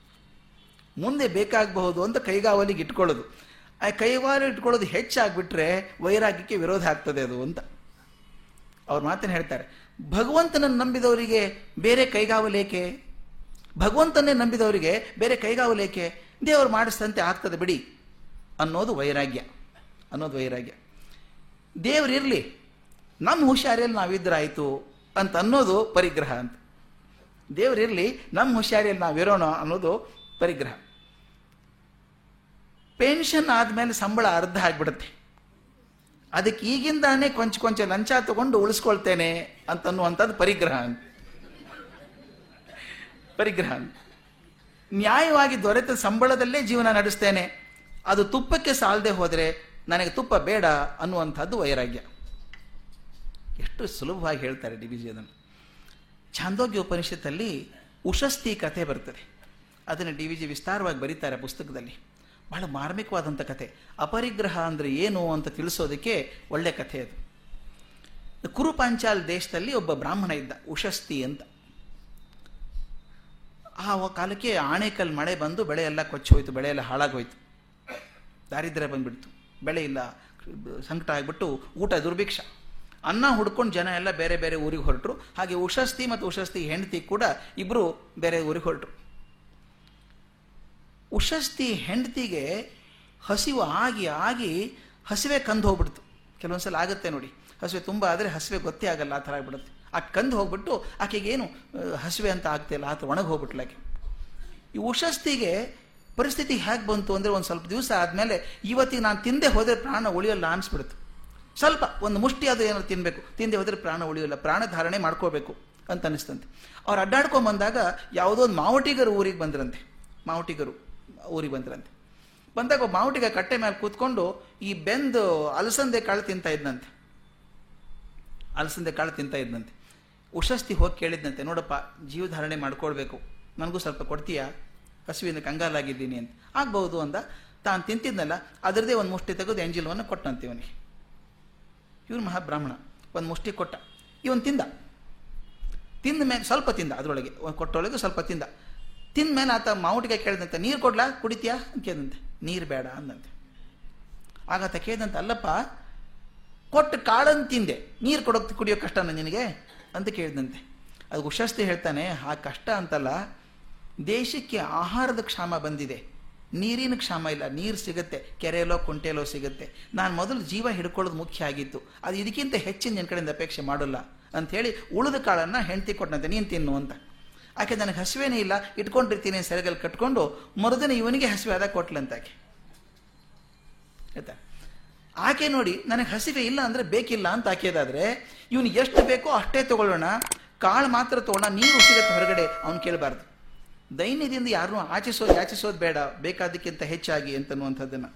ಮುಂದೆ ಬೇಕಾಗಬಹುದು ಅಂತ ಕೈಗಾವಲಿಗೆ ಇಟ್ಕೊಳ್ಳೋದು. ಆ ಕೈವಾರ ಇಟ್ಕೊಳ್ಳೋದು ಹೆಚ್ಚಾಗ್ಬಿಟ್ರೆ ವೈರಾಗ್ಯಕ್ಕೆ ವಿರೋಧ ಆಗ್ತದೆ ಅದು ಅಂತ. ಅವ್ರು ಮಾತನ್ನು ಹೇಳ್ತಾರೆ, ಭಗವಂತನನ್ನು ನಂಬಿದವರಿಗೆ ಬೇರೆ ಕೈಗಾವಲೇಕೆ ಭಗವಂತನೇ ನಂಬಿದವರಿಗೆ ಬೇರೆ ಕೈಗಾವಲೇಕೆ ದೇವರು ಮಾಡಿಸಿದಂತೆ ಆಗ್ತದೆ ಬಿಡಿ ಅನ್ನೋದು ವೈರಾಗ್ಯ ಅನ್ನೋದು ವೈರಾಗ್ಯ. ದೇವರಿರಲಿ ನಮ್ಮ ಹುಷಾರಿಯಲ್ಲಿ ನಾವಿದ್ರಾಯಿತು ಅಂತ ಅನ್ನೋದು ಪರಿಗ್ರಹ ಅಂತ. ದೇವರಿರಲಿ ನಮ್ಮ ಹುಷಾರಿಯಲ್ಲಿ ನಾವಿರೋಣ ಅನ್ನೋದು ಪರಿಗ್ರಹ. ಪೆನ್ಷನ್ ಆದಮೇಲೆ ಸಂಬಳ ಅರ್ಧ ಆಗಿಬಿಡುತ್ತೆ. ಅದಕ್ಕೆ ಈಗಿಂದಾನೇ ಕೊಂಚ ಕೊಂಚ ಲಂಚ ತಗೊಂಡು ಉಳಿಸ್ಕೊಳ್ತೇನೆ ಅಂತನ್ನುವಂಥದ್ದು ಪರಿಗ್ರಹ ಪರಿಗ್ರಹ ನ್ಯಾಯವಾಗಿ ದೊರೆತ ಸಂಬಳದಲ್ಲೇ ಜೀವನ ನಡೆಸ್ತೇನೆ. ಅದು ತುಪ್ಪಕ್ಕೆ ಸಾಲದೆ ಹೋದರೆ ನನಗೆ ತುಪ್ಪ ಬೇಡ ಅನ್ನುವಂಥದ್ದು ವೈರಾಗ್ಯ. ಎಷ್ಟು ಸುಲಭವಾಗಿ ಹೇಳ್ತಾರೆ ಡಿ ಬಿ ಜಿ ಅದನ್ನು. ಛಾಂದೋಗ್ಯ ಉಪನಿಷತ್ತಲ್ಲಿ ಉಷಸ್ತಿ ಕಥೆ ಬರ್ತದೆ. ಅದನ್ನು ಡಿ ವಿ ಜಿ ವಿಸ್ತಾರವಾಗಿ ಬರೀತಾರೆ ಪುಸ್ತಕದಲ್ಲಿ. ಬಹಳ ಮಾರ್ಮಿಕವಾದಂಥ ಕಥೆ. ಅಪರಿಗ್ರಹ ಅಂದರೆ ಏನು ಅಂತ ತಿಳಿಸೋದಕ್ಕೆ ಒಳ್ಳೆ ಕಥೆ ಅದು. ಕುರುಪಾಂಚಾಲ್ ದೇಶದಲ್ಲಿ ಒಬ್ಬ ಬ್ರಾಹ್ಮಣ ಇದ್ದ ಉಶಸ್ತಿ ಅಂತ. ಆ ಕಾಲಕ್ಕೆ ಆಣೆಕಲ್ ಮಳೆ ಬಂದು ಬೆಳೆ ಎಲ್ಲ ಕೊಚ್ಚಿ ಹೋಯ್ತು, ಬೆಳೆ ಎಲ್ಲ ಹಾಳಾಗೋಯ್ತು. ದಾರಿದ್ರ್ಯ ಬಂದ್ಬಿಡ್ತು. ಬೆಳೆ ಇಲ್ಲ, ಸಂಕಟ ಆಗಿಬಿಟ್ಟು ಊಟ ದುರ್ಭಿಕ್ಷ. ಅನ್ನ ಹುಡ್ಕೊಂಡು ಜನ ಎಲ್ಲ ಬೇರೆ ಬೇರೆ ಊರಿಗೆ ಹೊರಟರು. ಹಾಗೆ ಉಶಸ್ತಿ ಮತ್ತು ಉಶಸ್ತಿ ಹೆಂಡತಿ ಕೂಡ ಇಬ್ಬರು ಬೇರೆ ಊರಿಗೆ ಹೊರಟರು. ಉಷಸ್ತಿ ಹೆಂಡತಿಗೆ ಹಸಿವು ಆಗಿ ಆಗಿ ಹಸಿವೆ ಕಂದು ಹೋಗ್ಬಿಡ್ತು. ಕೆಲವೊಂದ್ಸಲ ಆಗುತ್ತೆ ನೋಡಿ. ಹಸಿವೆ ತುಂಬ ಆದರೆ ಹಸಿವೆ ಗೊತ್ತೇ ಆಗಲ್ಲ, ಆ ಥರ ಆಗ್ಬಿಡುತ್ತೆ. ಆ ಕಂದು ಹೋಗ್ಬಿಟ್ಟು ಆಕೆಗೇನು ಹಸಿವೆ ಅಂತ ಆಗ್ತಿಲ್ಲ ಥರ ಒಣಗಿ ಹೋಗ್ಬಿಟ್ಲ ಆಕೆ. ಈ ಉಷಸ್ತಿಗೆ ಪರಿಸ್ಥಿತಿ ಹೇಗೆ ಬಂತು ಅಂದರೆ ಒಂದು ಸ್ವಲ್ಪ ದಿವಸ ಆದಮೇಲೆ ಇವತ್ತಿಗೆ ನಾನು ತಿಂದೆ ಹೋದರೆ ಪ್ರಾಣ ಉಳಿಯಲ್ಲ ಅನಿಸ್ಬಿಡ್ತು. ಸ್ವಲ್ಪ ಒಂದು ಮುಷ್ಟಿ ಅದು ಏನಾದ್ರು ತಿನ್ನಬೇಕು ತಿಂದೆ ಹೋದರೆ ಪ್ರಾಣ ಉಳಿಯೋಲ್ಲ, ಪ್ರಾಣ ಧಾರಣೆ ಮಾಡ್ಕೋಬೇಕು ಅಂತ ಅನಿಸ್ತಂತೆ. ಅವ್ರು ಅಡ್ಡಾಡ್ಕೊಂಬಂದಾಗ ಯಾವುದೋ ಒಂದು ಮಾವಟಿಗರು ಊರಿಗೆ ಬಂದ್ರಂತೆ. ಮಾವಟಿಗರು. ಊರಿಗೆ ಬಂದ್ರಂತೆ. ಬಂದಾಗ ಮಾವುಟಿಗೆ ಕಟ್ಟೆ ಮೇಲೆ ಕೂತ್ಕೊಂಡು ಈ ಬೆಂದು ಅಲಸಂದೆ ಕಾಳು ತಿಂತ ಇದ್ದಂತೆ ಅಲಸಂದೆ ಕಾಳು ತಿಂತ ಇದ್ದಂತೆ ಉಷಸ್ತಿ ಹೋಗಿ ಕೇಳಿದ್ದಂತೆ ನೋಡಪ್ಪ, ಜೀವಧಾರಣೆ ಮಾಡ್ಕೊಳ್ಬೇಕು. ನನಗೂ ಸ್ವಲ್ಪ ಕೊಡ್ತೀಯಾ? ಹಸುವಿನ ಕಂಗಾಲಾಗಿದ್ದೀನಿ ಅಂತ. ಆಗ್ಬಹುದು ಅಂದ. ತಾನು ತಿಂತಿದ್ನಲ್ಲ, ಅದರದೇ ಒಂದು ಮುಷ್ಟಿ ತೆಗೆದು ಎಂಜಿಲವನ್ನು ಕೊಟ್ಟಂತೆ ಇವನಿಗೆ. ಇವನು ಮಹಾಬ್ರಾಹ್ಮಣ. ಒಂದು ಮುಷ್ಟಿ ಕೊಟ್ಟ. ಇವನು ತಿಂದ. ತಿಂದ ಮೇಲೆ ಸ್ವಲ್ಪ ತಿಂದ, ಅದರೊಳಗೆ. ಕೊಟ್ಟೊಳಗೆ ಸ್ವಲ್ಪ ತಿಂದ. ತಿಂದ ಮೇಲೆ ಆತ ಮಾವುಟಿಗೆ ಕೇಳಿದಂತೆ, ನೀರು ಕೊಡ್ಲಾ? ಕುಡಿತೀಯಾ? ಅಂತ ಕೇಳಿದಂತೆ, ನೀರು ಬೇಡ, ಅಂದಂತೆ. ಆಗಾತ ಕೇಳಿದಂತೆ, ಅಲ್ಲಪ್ಪ, ಕೊಟ್ಟು ಕಾಳನ್ನು ತಿಂದೆ. ನೀರು ಕೊಡೋಕೆ ಕುಡಿಯೋ ಕಷ್ಟನ ನಿನಗೆ? ಅಂತ ಕೇಳಿದಂತೆ. ಅದು ಉಶಸ್ತಿ ಹೇಳ್ತಾನೆ, ಆ ಕಷ್ಟ ಅಂತಲ್ಲ, ದೇಶಕ್ಕೆ ಆಹಾರದ ಕ್ಷಾಮ ಬಂದಿದೆ. ನೀರಿನ ಕ್ಷಾಮ ಇಲ್ಲ, ನೀರು ಸಿಗುತ್ತೆ, ಕೆರೆಯಲ್ಲೋ ಕುಂಟೆಲೋ ಸಿಗುತ್ತೆ. ನಾನು ಮೊದಲು ಜೀವ ಹಿಡ್ಕೊಳ್ಳೋದು ಮುಖ್ಯ ಆಗಿತ್ತು. ಅದು ಇದಕ್ಕಿಂತ ಹೆಚ್ಚಿನ ನಿನ್ನ ಕಡೆಯಿಂದ ಅಪೇಕ್ಷೆ ಮಾಡೋಲ್ಲ. ಅಂಥೇಳಿ, ಉಳಿದ ಕಾಳನ್ನು ಹೆಂಡತಿ ಕೊಟ್ಟನಂತೆ, ನೀನು ತಿನ್ನು, ಅಂತ. ಆಕೆ ನನಗೆ ಹಸಿವೇನೇ ಇಲ್ಲ, ಇಟ್ಕೊಂಡಿರ್ತೀನಿ ಸೆರಗಲ್ಲಿ ಕಟ್ಕೊಂಡು ಮರುದಿನ ಇವನಿಗೆ ಹಸಿವೆ ಆದಾಗ ಕೊಟ್ಲಂತ ಆಕೆ. ಆಯ್ತಾ? ಆಕೆ ನೋಡಿ ನನಗೆ ಹಸಿವೆ ಇಲ್ಲ ಅಂದರೆ ಬೇಕಿಲ್ಲ ಅಂತ ಆಕೆದಾದ್ರೆ ಇವನು ಎಷ್ಟು ಬೇಕೋ ಅಷ್ಟೇ ತಗೊಳ್ಳೋಣ, ಕಾಳು ಮಾತ್ರ ತಗೊಳ್ಳೋಣ ನೀರು ಸಿಗುತ್ತೆ ಹೊರಗಡೆ, ಅವನು ಕೇಳಬಾರ್ದು. ದೈನ್ಯದಿಂದ ಯಾರನ್ನೂ ಆಚಿಸೋದು ಯಾಚಿಸೋದು ಬೇಡ, ಬೇಕಾದಕ್ಕಿಂತ ಹೆಚ್ಚಾಗಿ ಅಂತನ್ನುವಂಥದ್ದನ್ನು